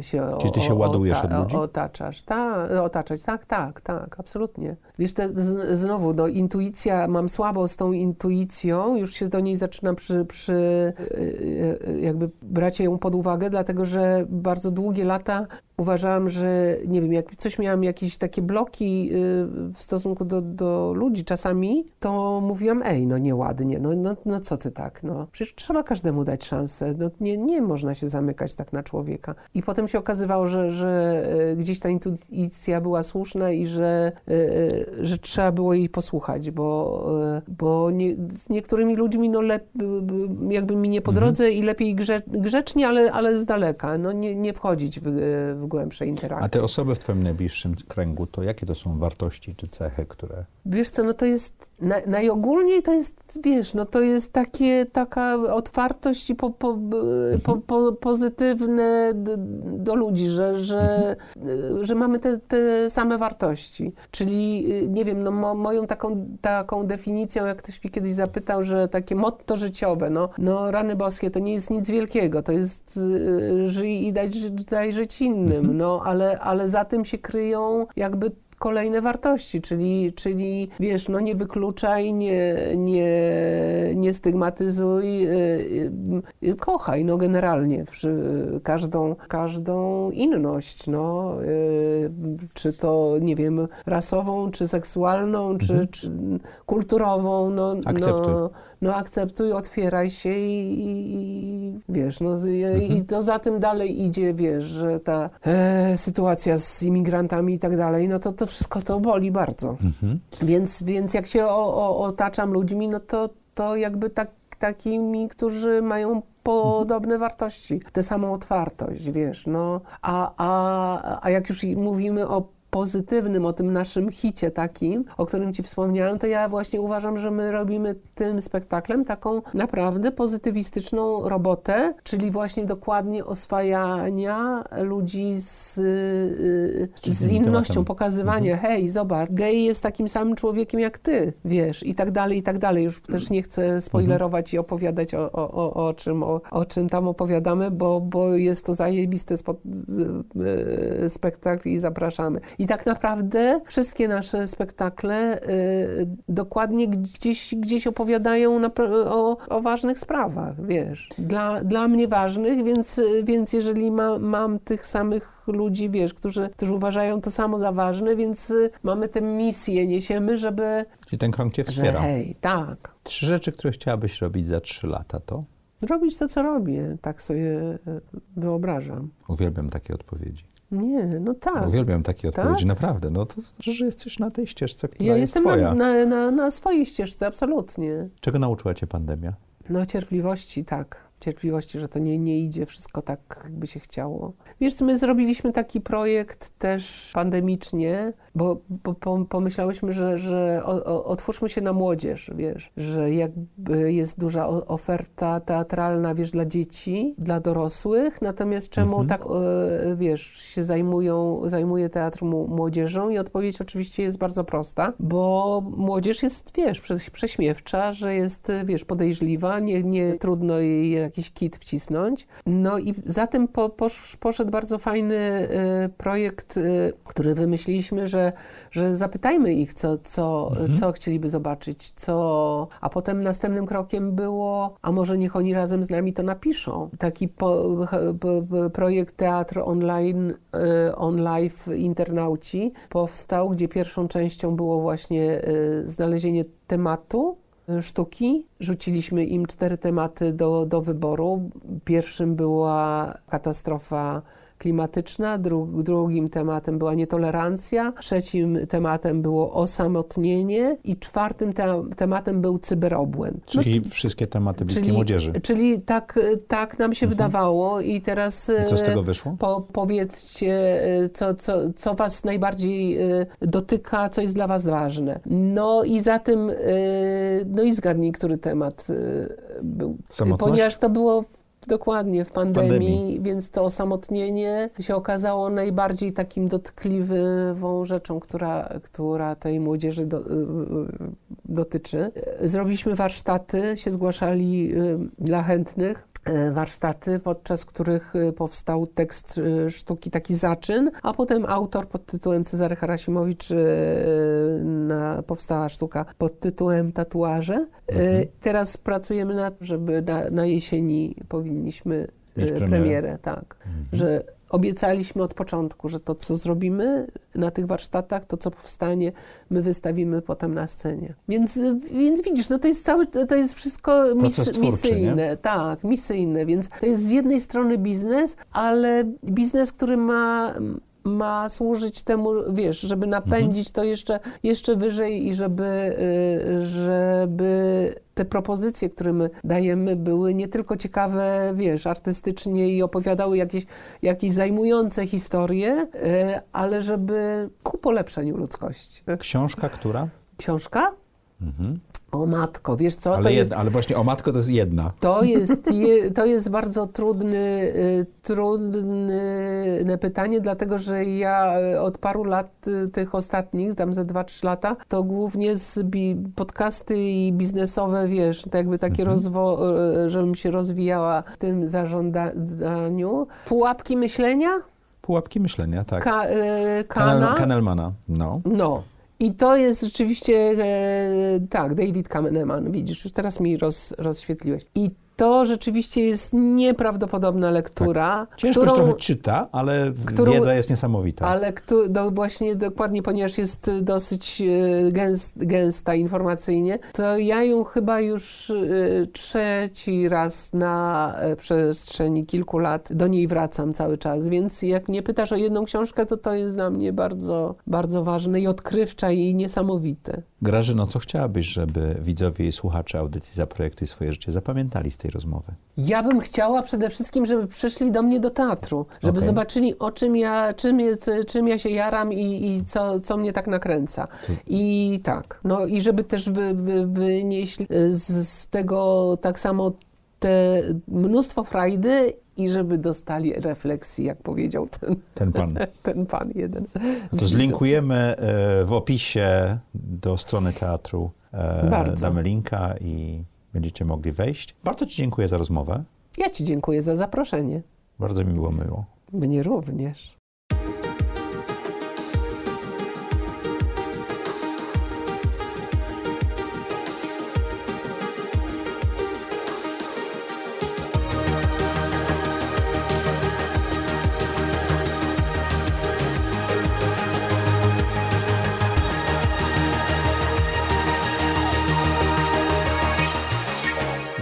się o, Czyli ty się ładujesz ota- od ludzi? Otaczasz, ta, otaczać, tak, tak, tak, absolutnie. Wiesz, te, z, znowu, no, intuicja, mam słabo z tą intuicją, już się do niej zaczynam przy, przy jakby brać ją pod uwagę, dlatego, że bardzo długie lata uważałam, że nie wiem, jak coś miałam jakieś takie bloki w stosunku do, do ludzi czasami, to mówiłam, ej, no nieładnie, no, no, no co ty tak, no przecież trzeba każdemu dać szansę, no nie, nie można się zamykać tak na człowieka. I potem się okazywało, że, że y, gdzieś ta intuicja była słuszna i że, y, y, że trzeba było jej posłuchać, bo, bo nie, z niektórymi ludźmi no lep, jakby mi nie po drodze i lepiej grze, grzecznie, ale, ale z daleka, no nie, nie wchodzić w, w głębsze interakcje. A te osoby w twoim najbliższym kręgu, to jakie to są wartości czy cechy, które... Wiesz co, no to jest, na, najogólniej to jest, wiesz, no to jest takie, taka otwartość i po, po, po, po, pozytywne do ludzi, że, że, że mamy te, te same wartości. Czyli, y, nie wiem, no mo, moją taką, taką definicją, jak ktoś mnie kiedyś zapytał, że takie motto życiowe, no, no rany boskie, to nie jest nic wielkiego, to jest y, żyj i daj, daj żyć innym, no, ale, ale za tym się kryją jakby kolejne wartości, czyli, czyli wiesz, no nie wykluczaj, nie, nie, nie stygmatyzuj, y, y, kochaj, no generalnie każdą, każdą inność, no, y, czy to, nie wiem, rasową, czy seksualną, czy, czy kulturową, no, Akceptuj. no, no akceptuj, otwieraj się i, i, i wiesz, no z- i to za tym dalej idzie, wiesz, że ta e, sytuacja z imigrantami i tak dalej, no to to wszystko to boli bardzo. Więc, więc jak się o, o, otaczam ludźmi, no to, to jakby tak, takimi, którzy mają podobne wartości, tę samą otwartość, wiesz, no, a, a, a jak już i mówimy o pozytywnym, o tym naszym hicie takim, o którym Ci wspomniałem, to ja właśnie uważam, że my robimy tym spektaklem taką naprawdę pozytywistyczną robotę, czyli właśnie dokładnie oswajania ludzi z, y, z innością, pokazywania, hej, zobacz, gej jest takim samym człowiekiem jak Ty, wiesz, i tak dalej, i tak dalej. Już też nie chcę spoilerować i opowiadać o, o, o, o, czym, o, o czym tam opowiadamy, bo, bo jest to zajebisty spo, y, spektakl i zapraszamy. I tak naprawdę wszystkie nasze spektakle y, dokładnie gdzieś, gdzieś opowiadają na, o, o ważnych sprawach, wiesz. Dla, dla mnie ważnych, więc, więc jeżeli ma, mam tych samych ludzi, wiesz, którzy, którzy uważają to samo za ważne, więc y, mamy tę misję, niesiemy, żeby, Czyli ten krąg cię że wspiera. hej, tak, Trzy rzeczy, które chciałabyś robić za trzy lata, to? robić to, co robię, tak sobie y, wyobrażam. Uwielbiam takie odpowiedzi. Nie, no tak. Uwielbiam takie Tak? odpowiedzi, naprawdę. No to znaczy, że jesteś na tej ścieżce, która Ja jest jestem twoja. na, na, na swojej ścieżce, absolutnie. Czego nauczyła cię pandemia? No cierpliwości, tak. Cierpliwości, że to nie, nie idzie wszystko tak, jakby się chciało. Wiesz, my zrobiliśmy taki projekt też pandemicznie, bo, bo pom- pomyślałyśmy, że, że otwórzmy się na młodzież, wiesz, że jakby jest duża oferta teatralna, wiesz, dla dzieci, dla dorosłych, natomiast czemu tak, e, wiesz, się zajmują, zajmuje teatr młodzieżą i odpowiedź oczywiście jest bardzo prosta, bo młodzież jest, wiesz, prze- prześmiewcza, że jest, wiesz, podejrzliwa, nie, nie trudno jej jakiś kit wcisnąć. No i za tym po, posz, poszedł bardzo fajny e, projekt, e, który wymyśliliśmy, że, że zapytajmy ich, co, co, co chcieliby zobaczyć, co... A potem następnym krokiem było, a może niech oni razem z nami to napiszą. Taki po, p- p- projekt Teatr Online, e, On Live Internauci powstał, gdzie pierwszą częścią było właśnie znalezienie tematu, sztuki. Rzuciliśmy im cztery tematy do, do wyboru. Pierwszym była katastrofa klimatyczna, dru, drugim tematem była nietolerancja, trzecim tematem było osamotnienie i czwartym te, tematem był cyberobłęd. No Czyli wszystkie tematy bliskie czyli, młodzieży. Czyli tak, tak nam się wydawało i teraz I co z e, tego wyszło? po, powiedzcie, e, co, co, co was najbardziej e, dotyka, co jest dla was ważne. No i za tym, no i zgadnij, który temat był. Samotność? Ponieważ to było dokładnie w pandemii, pandemii, więc to osamotnienie się okazało najbardziej takim dotkliwą rzeczą, która, która tej młodzieży do, y, y, dotyczy. Zrobiliśmy warsztaty, się zgłaszali dla chętnych warsztaty, podczas których e, powstał tekst e, sztuki, taki zaczyn, a potem autor pod tytułem Cezary Harasimowicz na, powstała sztuka pod tytułem Tatuaże. Mhm. Teraz pracujemy nad, żeby na, na jesieni powinniśmy premierę. premierę, tak, mhm. że obiecaliśmy od początku, że to, co zrobimy na tych warsztatach, to, co powstanie, my wystawimy potem na scenie. Więc, więc widzisz, no to jest cały, to jest wszystko mis, twórczy, misyjne. Nie? Tak, misyjne, więc to jest z jednej strony biznes, ale biznes, który ma ma służyć temu, wiesz, żeby napędzić mhm. to jeszcze, jeszcze wyżej i żeby, y, żeby te propozycje, które my dajemy, były nie tylko ciekawe, wiesz, artystycznie i opowiadały jakieś, jakieś zajmujące historie, y, ale żeby ku polepszeniu ludzkości. Książka która? Książka? Mhm. O matko, wiesz co? Ale, to jest, ale właśnie o matko to jest jedna. To jest, je, to jest bardzo trudny, y, trudne pytanie, dlatego że ja od paru lat y, tych ostatnich, dam ze 2-3 lata, to głównie z podcasty i biznesowe, wiesz, tak jakby takie mhm. rozwo, y, żebym się rozwijała w tym zarządzaniu. Pułapki myślenia? Pułapki myślenia, tak. Ka, kana? Kanelmana, no. No. I to jest rzeczywiście, e, tak, David Kahneman, widzisz, już teraz mi roz, rozświetliłeś. I to rzeczywiście jest nieprawdopodobna lektura. Tak. Ciężko którą, się trochę czyta, ale którą, wiedza jest niesamowita. Ale do, właśnie dokładnie, ponieważ jest dosyć e, gęst, gęsta informacyjnie, to ja ją chyba już e, trzeci raz na e, przestrzeni kilku lat do niej wracam cały czas, więc jak mnie pytasz o jedną książkę, to to jest dla mnie bardzo, bardzo ważne i odkrywcza i niesamowite. Grażyno, co chciałabyś, żeby widzowie i słuchacze audycji Zaprojektuj swoje życie zapamiętali z tej rozmowy? Ja bym chciała przede wszystkim, żeby przyszli do mnie do teatru, żeby okay. zobaczyli o czym ja, czym, czym ja się jaram i, i co, co mnie tak nakręca. I tak, no i żeby też wy, wy, wynieśli z, z tego tak samo te mnóstwo frajdy i żeby dostali refleksji, jak powiedział ten, ten pan. ten pan jeden. To zlinkujemy e, w opisie do strony teatru. E, Bardzo. Damy linka i będziecie mogli wejść. Bardzo Ci dziękuję za rozmowę. Ja Ci dziękuję za zaproszenie. Bardzo mi było miło. Mnie również.